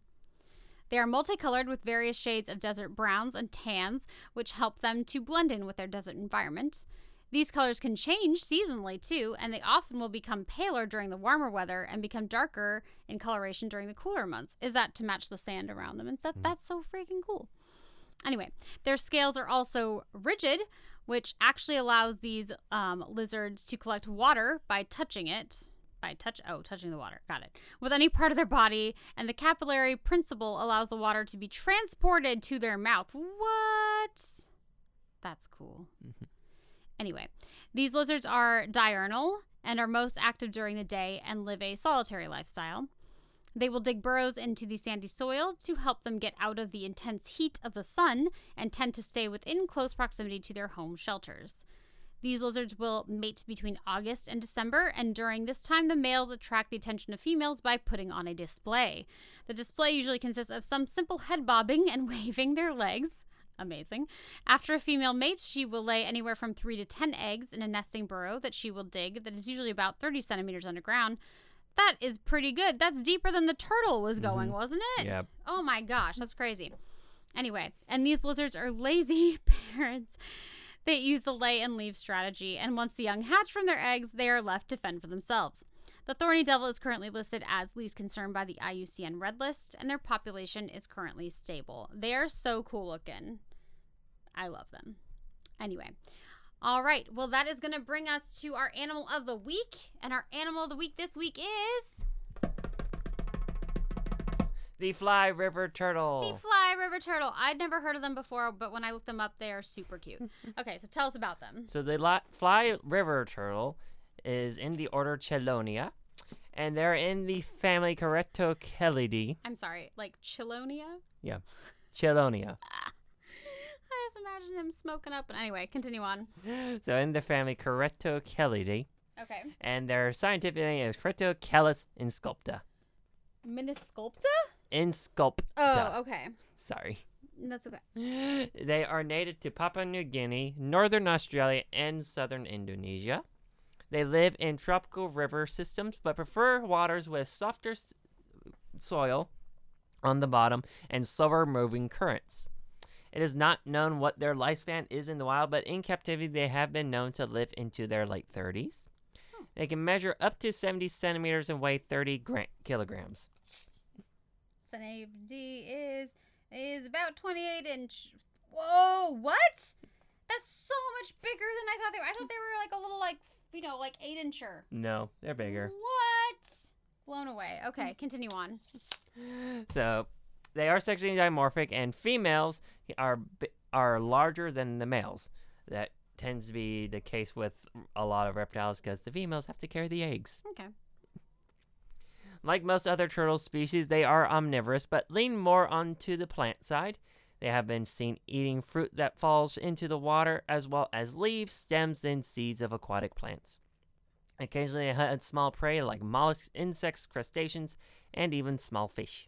S1: They are multicolored with various shades of desert browns and tans, which help them to blend in with their desert environment. These colors can change seasonally too, and they often will become paler during the warmer weather and become darker in coloration during the cooler months. Is that to match the sand around them and stuff? That's so freaking cool. Anyway, their scales are also rigid, which actually allows these um, lizards to collect water by touching it. By touch, oh, touching the water. Got it. With any part of their body, and the capillary principle allows the water to be transported to their mouth. What? That's cool. Mm-hmm. Anyway, these lizards are diurnal and are most active during the day and live a solitary lifestyle. They will dig burrows into the sandy soil to help them get out of the intense heat of the sun and tend to stay within close proximity to their home shelters. These lizards will mate between August and December, and during this time, the males attract the attention of females by putting on a display. The display usually consists of some simple head bobbing and waving their legs. Amazing. After a female mates, she will lay anywhere from three to 10 eggs in a nesting burrow that she will dig, that is usually about 30 centimeters underground. That is pretty good. That's deeper than the turtle was mm-hmm. going, wasn't it?
S2: Yep.
S1: Oh my gosh, that's crazy. Anyway, and these lizards are lazy parents. They use the lay and leave strategy, and once the young hatch from their eggs, they are left to fend for themselves. The thorny devil is currently listed as least concern by the IUCN Red List, and their population is currently stable. They are so cool looking. I love them. Anyway, all right. Well, that is going to bring us to our animal of the week, and our animal of the week this week is
S2: The fly river turtle.
S1: the fly river turtle. I'd never heard of them before, but when I looked them up, they are super cute. Okay, so tell us about them.
S2: So the li- fly river turtle is in the order Chelonia, and they're in the family Carettochelyidae.
S1: I'm sorry, like Chelonia?
S2: Yeah, Chelonia.
S1: I just imagine him smoking up. But anyway, continue on.
S2: so in the family Carettochelyidae,
S1: Okay.
S2: and their scientific name is Carettochelys insculpta.
S1: Minisculpta?
S2: Insculpta.
S1: Oh, okay.
S2: Sorry.
S1: That's okay.
S2: They are native to Papua New Guinea, northern Australia, and southern Indonesia. They live in tropical river systems but prefer waters with softer s- soil on the bottom and slower moving currents. It is not known what their lifespan is in the wild, but in captivity they have been known to live into their late 30s. Hmm. They can measure up to 70 centimeters and weigh 30 gra- kilograms.
S1: So D is is about 28 inch. Whoa, what? That's so much bigger than I thought they were. I thought they were like a little like you know like eight incher.
S2: No, they're bigger.
S1: What? Blown away. Okay, continue on.
S2: So, they are sexually dimorphic, and females are are larger than the males. That tends to be the case with a lot of reptiles because the females have to carry the eggs.
S1: Okay.
S2: Like most other turtle species, they are omnivorous, but lean more onto the plant side. They have been seen eating fruit that falls into the water, as well as leaves, stems, and seeds of aquatic plants. Occasionally, they hunt small prey like mollusks, insects, crustaceans, and even small fish.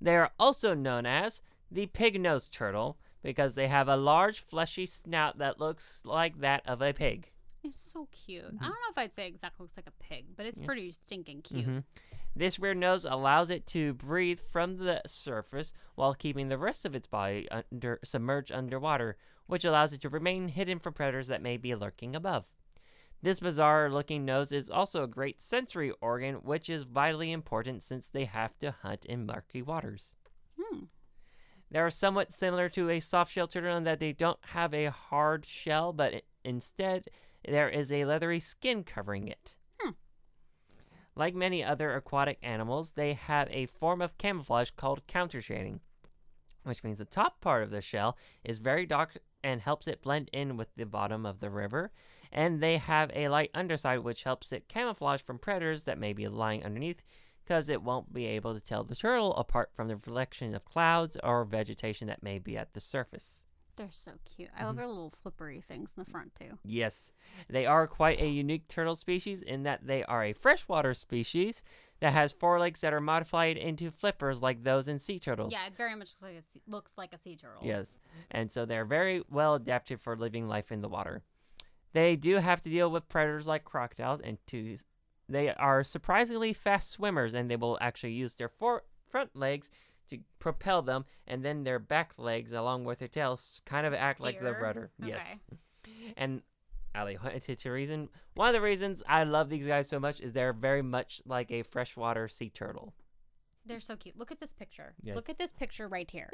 S2: They are also known as the pig-nosed turtle because they have a large, fleshy snout that looks like that of a pig.
S1: It's so cute. I don't know if I'd say exactly looks like a pig, but it's
S2: Yeah.
S1: pretty stinking cute.
S2: Mhm. This weird nose allows it to breathe from the surface while keeping the rest of its body under, submerged underwater, which allows it to remain hidden from predators that may be lurking above. This bizarre looking nose is also a great sensory organ, which is vitally important since they have to hunt in murky waters.
S1: Hmm.
S2: They are somewhat similar to a soft shell turtle in that they don't have a hard shell, but instead there is a leathery skin covering it.
S1: Hmm.
S2: Like many other aquatic animals, they have a form of camouflage called countershading, which means the top part of the shell is very dark and helps it blend in with the bottom of the river, and they have a light underside which helps it camouflage from predators that may be lying underneath because it won't be able to tell the turtle apart from the reflection of clouds or vegetation that may be at the surface.
S1: They're so cute. I love mm-hmm. their little flippery things in the front too.
S2: Yes, they are quite a unique turtle species in that they are a freshwater species that has forelegs that are modified into flippers like those in sea turtles.
S1: Yeah, it very much looks like a sea, looks like a sea turtle.
S2: Yes, and so they're very well adapted for living life in the water. They do have to deal with predators like crocodiles, and to they are surprisingly fast swimmers, and they will actually use their for- front legs to propel them, and then their back legs, along with their tails, kind of act like the
S1: Steer.
S2: rudder. Yes, and Allie, to, to reason one of the reasons I love these guys so much is they're very much like a freshwater sea turtle.
S1: They're so cute. Look at this picture.
S2: Yes.
S1: Look at this picture right here.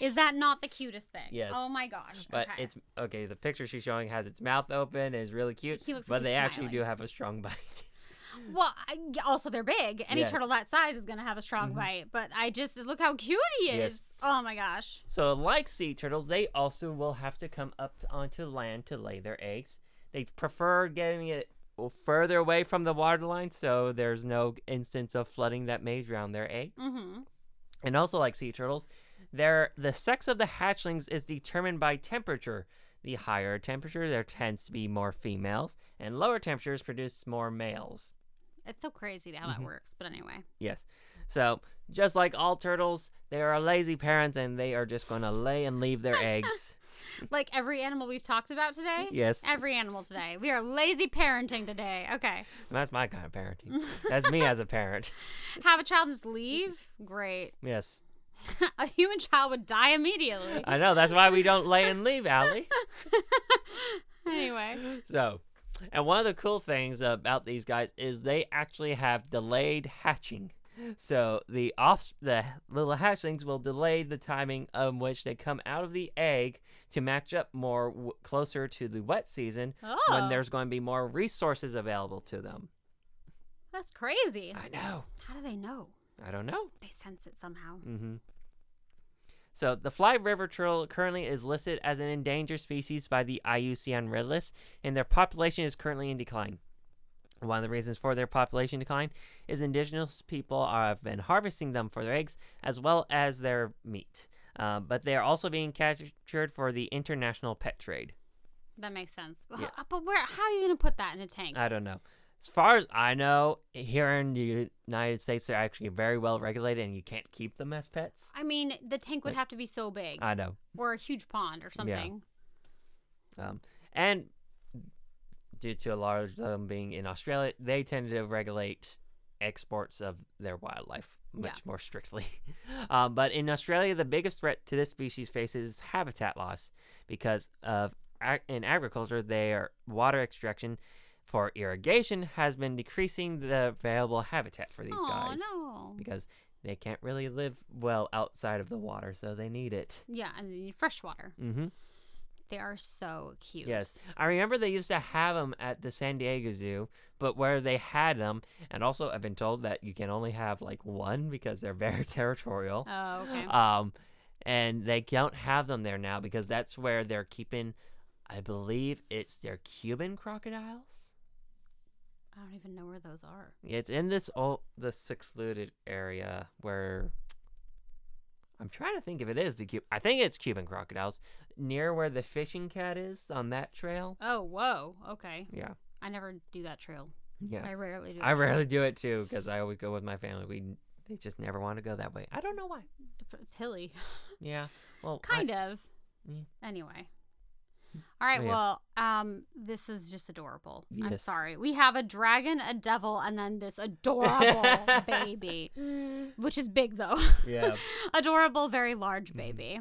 S1: Is that not the cutest thing?
S2: Yes.
S1: Oh my gosh.
S2: But
S1: okay.
S2: it's okay. The picture she's showing has its mouth open and is really cute.
S1: He looks
S2: but
S1: like
S2: they actually do have a strong bite.
S1: Well. I, also, they're big. Any
S2: Yes.
S1: turtle that size is gonna have a strong
S2: Mhm.
S1: bite. But I just look how cute he is.
S2: Yes.
S1: Oh my gosh.
S2: so, like sea turtles, they also will have to come up onto land to lay their eggs. They prefer getting it further away from the waterline, so there's no instance of flooding that may drown their eggs.
S1: Mm-hmm.
S2: And also, like sea turtles, their the sex of the hatchlings is determined by temperature. the higher temperature, there tends to be more females, and lower temperatures produce more males.
S1: It's so crazy how that mm-hmm. works. But anyway.
S2: Yes. So, just like all turtles, they are lazy parents and they are just going to lay and leave their eggs.
S1: Like every animal we've talked about today?
S2: Yes.
S1: Every animal today. We are lazy parenting today. Okay.
S2: That's my kind of parenting. That's me as a parent.
S1: Have a child just leave? Great.
S2: Yes.
S1: a human child would die immediately.
S2: I know. That's why we don't lay and leave, Allie.
S1: anyway.
S2: So, and one of the cool things about these guys is they actually have delayed hatching. So the off the little hatchlings will delay the timing of which they come out of the egg to match up more w- closer to the wet season
S1: Oh.
S2: when there's going to be more resources available to them.
S1: That's crazy.
S2: I know.
S1: How do they know?
S2: I don't know.
S1: They sense it somehow.
S2: Mm-hmm. So the fly river turtle currently is listed as an endangered species by the IUCN Red List, and their population is currently in decline. One of the reasons for their population decline is indigenous people are, have been harvesting them for their eggs as well as their meat. Uh, but they are also being captured for the international pet trade.
S1: That makes sense. But,
S2: Yeah.
S1: but where? How are you gonna put that in a tank?
S2: I don't know. As far as I know, here in the United States, they're actually very well regulated, and you can't keep them as pets.
S1: I mean, the tank would
S2: Like-
S1: have to be so big,
S2: I know.
S1: or a huge pond or something.
S2: Um, and due to a lot of them being in Australia, they tend to regulate exports of their wildlife much
S1: Yeah.
S2: more strictly. um, but in Australia, the biggest threat to this species faces habitat loss because of in agriculture, their water extraction for irrigation has been decreasing the available habitat for these
S1: oh
S2: guys
S1: no.
S2: because they can't really live well outside of the water, so they need it.
S1: Yeah, and they need fresh water.
S2: Mm-hmm.
S1: They are so cute.
S2: Yes, I remember they used to have them at the San Diego Zoo, but where they had them, and also I've been told that you can only have like one because they're very territorial.
S1: Oh, okay.
S2: Um, and they don't have them there now because that's where they're keeping. I believe it's their Cuban crocodiles.
S1: I don't even know where those are.
S2: It's in this old, the secluded area where. I'm trying to think if it is the Cuban. I think it's Cuban crocodiles near where the fishing cat is on that trail.
S1: Oh, whoa. Okay.
S2: Yeah,
S1: I never do that trail.
S2: yeah.
S1: I rarely do.
S2: I
S1: trail.
S2: rarely do it too because I always go with my family. We they just never want to go that way. I don't know why.
S1: It's hilly.
S2: Yeah. Well, I-
S1: kind of.
S2: Yeah.
S1: Anyway. All right.
S2: Oh, yeah.
S1: Well, um, this is just adorable. I'm sorry. We have a dragon, a devil, and then this adorable baby, which is big though.
S2: Yeah.
S1: adorable, very large baby.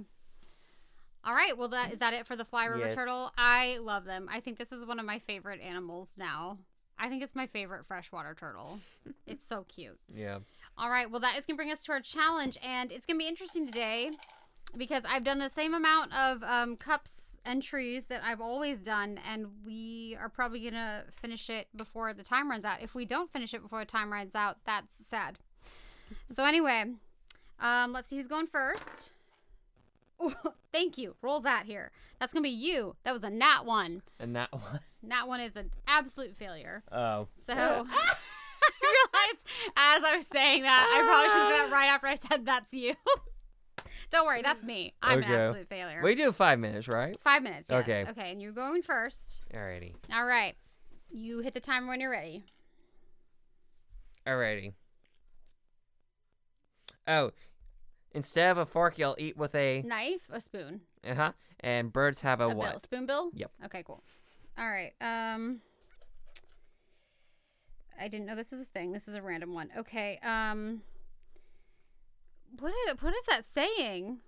S1: All right. Well, that is that it for the fly river
S2: Yes.
S1: turtle. I love them. I think this is one of my favorite animals now. I think it's my favorite freshwater turtle. it's so cute.
S2: Yeah.
S1: All right. Well, that is going to bring us to our challenge. And it's going to be interesting today because I've done the same amount of um, cups entries that I've always done. And we are probably going to finish it before the time runs out. If we don't finish it before the time runs out, that's sad. So, anyway, um, let's see who's going first. Thank you. Roll that here. That's going to be you. That was a nat one.
S2: And that one.
S1: Nat one is an absolute failure.
S2: Oh.
S1: So I realized as I was saying that, I probably should have said that right after I said that's you. Don't worry, that's me. I'm
S2: Okay.
S1: an absolute failure.
S2: We do five minutes, right?
S1: Five minutes. Yes.
S2: Okay.
S1: Okay, and you're going first.
S2: Alrighty.
S1: All right. You hit the timer when you're ready.
S2: Alrighty. Oh, instead of a fork, you'll eat with a
S1: Knife, a spoon,
S2: uh huh. And birds have a,
S1: a
S2: what?
S1: bill, spoon bill.
S2: Yep.
S1: Okay, cool. All right. Um, I didn't know this was a thing. This is a random one. Okay. Um, what is what is that saying?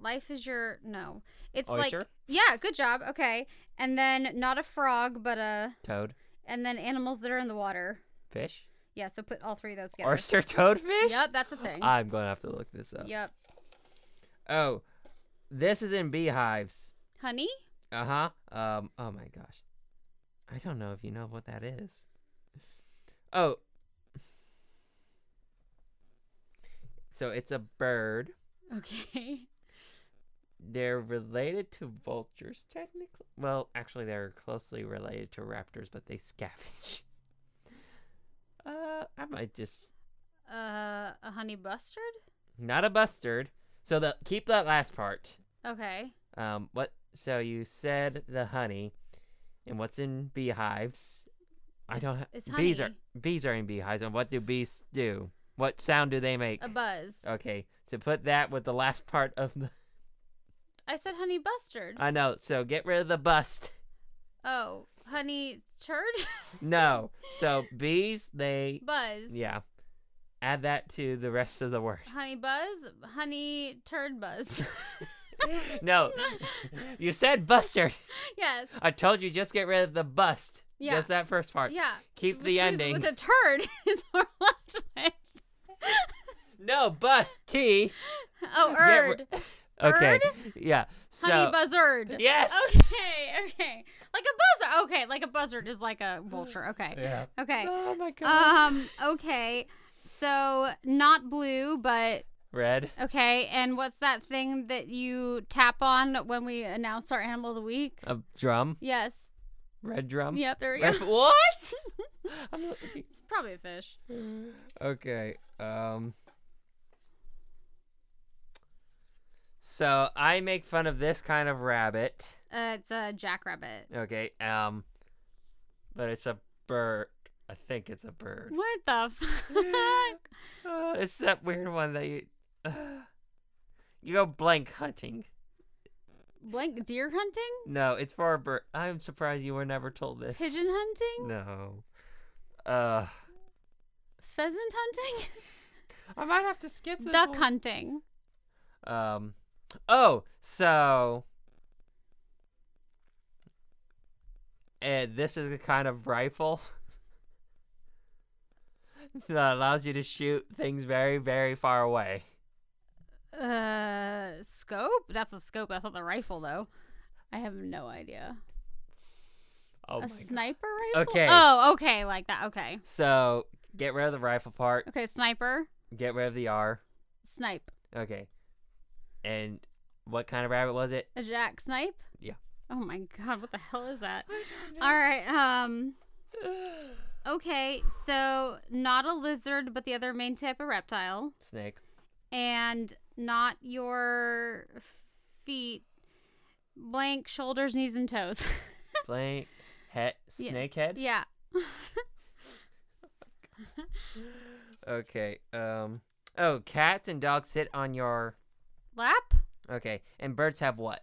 S1: Life is your no. It's like yeah, good job. Okay, and then not a frog, but a
S2: Toad,
S1: and then animals that are in the water.
S2: fish,
S1: Yeah, so put all three of those together.
S2: oyster, toadfish.
S1: Yep, that's a thing.
S2: I'm going to have to look this up.
S1: Yep.
S2: Oh, this is in beehives.
S1: Honey?
S2: Uh huh. Um. Oh my gosh. I don't know if you know what that is. Oh. So it's a bird.
S1: Okay.
S2: They're related to vultures, technically. Well, actually, they're closely related to raptors, but they scavenge. Uh, I might just
S1: Uh, a honey bustard?
S2: not a bustard. So the keep that last part.
S1: Okay.
S2: Um, what so you said the honey, and what's in beehives? I don't. Ha-
S1: it's
S2: bees are bees are in beehives, and what do bees do? What sound do they make?
S1: A buzz.
S2: Okay, so put that with the last part of the.
S1: I said honey bustard.
S2: I know. So get rid of the bust.
S1: oh, honey turd?
S2: No. So bees, they
S1: buzz.
S2: yeah. Add that to the rest of the word.
S1: Honey buzz? Honey turd buzz.
S2: no, you said bustard.
S1: yes.
S2: I told you just get rid of the bust.
S1: Yeah.
S2: Just that first part.
S1: Yeah.
S2: Keep the
S1: she was
S2: ending.
S1: With a turd is left with.
S2: No, bust. T.
S1: Oh, erd.
S2: Okay.
S1: Erd?
S2: Yeah. So
S1: Honey buzzard.
S2: Yes.
S1: Okay, okay. Like a buzzard. Okay, like a buzzard is like a vulture. Okay.
S2: Yeah.
S1: Okay.
S2: Oh my god.
S1: Um, okay. So not blue, but
S2: Red.
S1: okay. And what's that thing that you tap on when we announce our animal of the week?
S2: A drum.
S1: Yes.
S2: Red drum.
S1: Yep, there we go.
S2: What?
S1: It's probably a fish.
S2: okay. Um. So I make fun of this kind of rabbit.
S1: Uh, it's a jackrabbit.
S2: Okay. Um. But it's a bird. I think it's a bird.
S1: What the fuck?
S2: Uh, it's that weird one that you. you go blank hunting.
S1: Blank deer hunting?
S2: No, it's for a bird. I'm surprised you were never told this.
S1: Pigeon hunting?
S2: No. Uh,
S1: Pheasant hunting?
S2: I might have to skip this.
S1: Duck
S2: one.
S1: hunting.
S2: Um. Oh, so. And this is a kind of rifle that allows you to shoot things very, very far away.
S1: Uh, scope? That's a scope. That's not the rifle, though. I have no idea.
S2: Oh
S1: a
S2: my god.
S1: sniper rifle?
S2: Okay.
S1: Oh, okay, like that. Okay.
S2: So get rid of the rifle part.
S1: Okay, sniper.
S2: Get rid of the R.
S1: Snipe.
S2: Okay. And what kind of rabbit was it?
S1: A jack snipe?
S2: Yeah.
S1: Oh my god, what the hell is that? All right. Um. Okay, so not a lizard, but the other main type of reptile,
S2: Snake.
S1: and not your feet. Blank shoulders, knees, and toes.
S2: Blank. Head.
S1: Yeah.
S2: Snake head.
S1: yeah.
S2: Okay. Um. Oh, cats and dogs sit on your.
S1: Lap,
S2: Okay. And birds have what?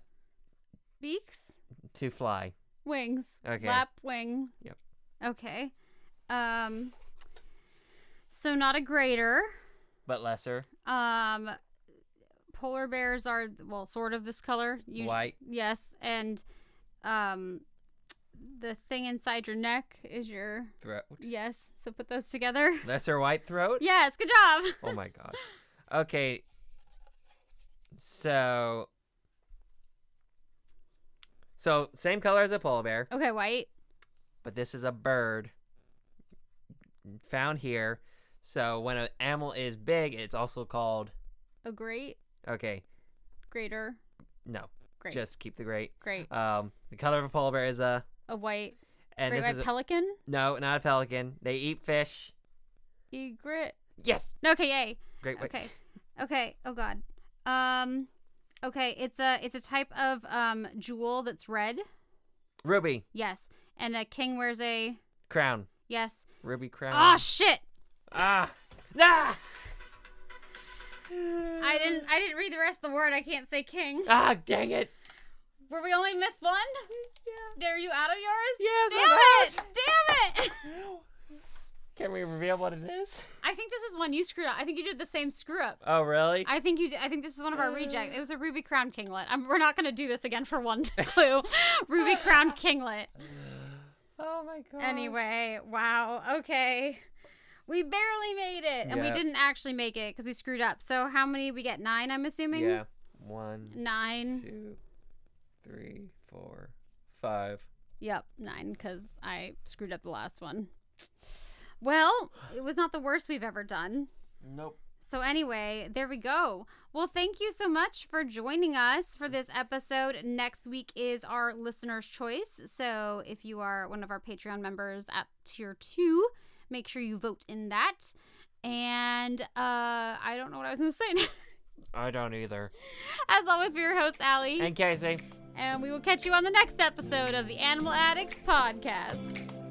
S1: beaks,
S2: To fly.
S1: wings.
S2: Okay.
S1: Lap, wing.
S2: Yep.
S1: Okay. Um. So not a greater.
S2: But lesser.
S1: Um. Polar bears are well, sort of this color.
S2: White.
S1: Yes, and um, the thing inside your neck is your
S2: Throat.
S1: yes. So put those together.
S2: Lesser white throat.
S1: Yes, good job.
S2: Oh my gosh. Okay. So. So same color as a polar bear,
S1: Okay, white.
S2: but this is a bird found here. So when an animal is big, it's also called.
S1: A great,
S2: Okay.
S1: greater,
S2: No.
S1: great,
S2: Just keep the great.
S1: great.
S2: Um, the color of a polar bear is a.
S1: A white,
S2: And
S1: great
S2: this
S1: white
S2: is a,
S1: pelican.
S2: no, not a pelican. They eat fish.
S1: Egret.
S2: Yes.
S1: No, okay, yay.
S2: Great white.
S1: Okay. Okay. Oh God. Um. Okay. It's a it's a type of um jewel that's red.
S2: Ruby
S1: Yes. And a king wears a
S2: crown.
S1: yes.
S2: Ruby crown.
S1: Ah shit.
S2: ah. Ah.
S1: I didn't I didn't read the rest of the word. I can't say king.
S2: Ah, dang it.
S1: Were we only missed one?
S2: Yeah.
S1: Are you out of yours?
S2: Yes,
S1: Damn
S2: I'm
S1: it! Damn it!
S2: Can we reveal what it is?
S1: I think this is one you screwed up. I think you did the same screw up.
S2: Oh, really?
S1: I think you. Did, I think this is one of our reject. It was a ruby crown kinglet. I'm, we're not going to do this again for one clue. ruby crown kinglet.
S2: oh my god.
S1: Anyway, wow. Okay. We barely made it, and we didn't actually make it because we screwed up. So how many we get? Nine, I'm assuming.
S2: Yeah. One,
S1: Nine.
S2: two, three, four, five.
S1: Yep, nine because I screwed up the last one. Well, it was not the worst we've ever done.
S2: Nope.
S1: So, anyway, there we go. Well, thank you so much for joining us for this episode. Next week is our listener's choice. So, if you are one of our Patreon members at tier two, make sure you vote in that. And uh, I don't know what I was going to say.
S2: I don't either.
S1: As always, we're your host, Allie.
S2: And Casey.
S1: And we will catch you on the next episode of the Animal Addicts Podcast.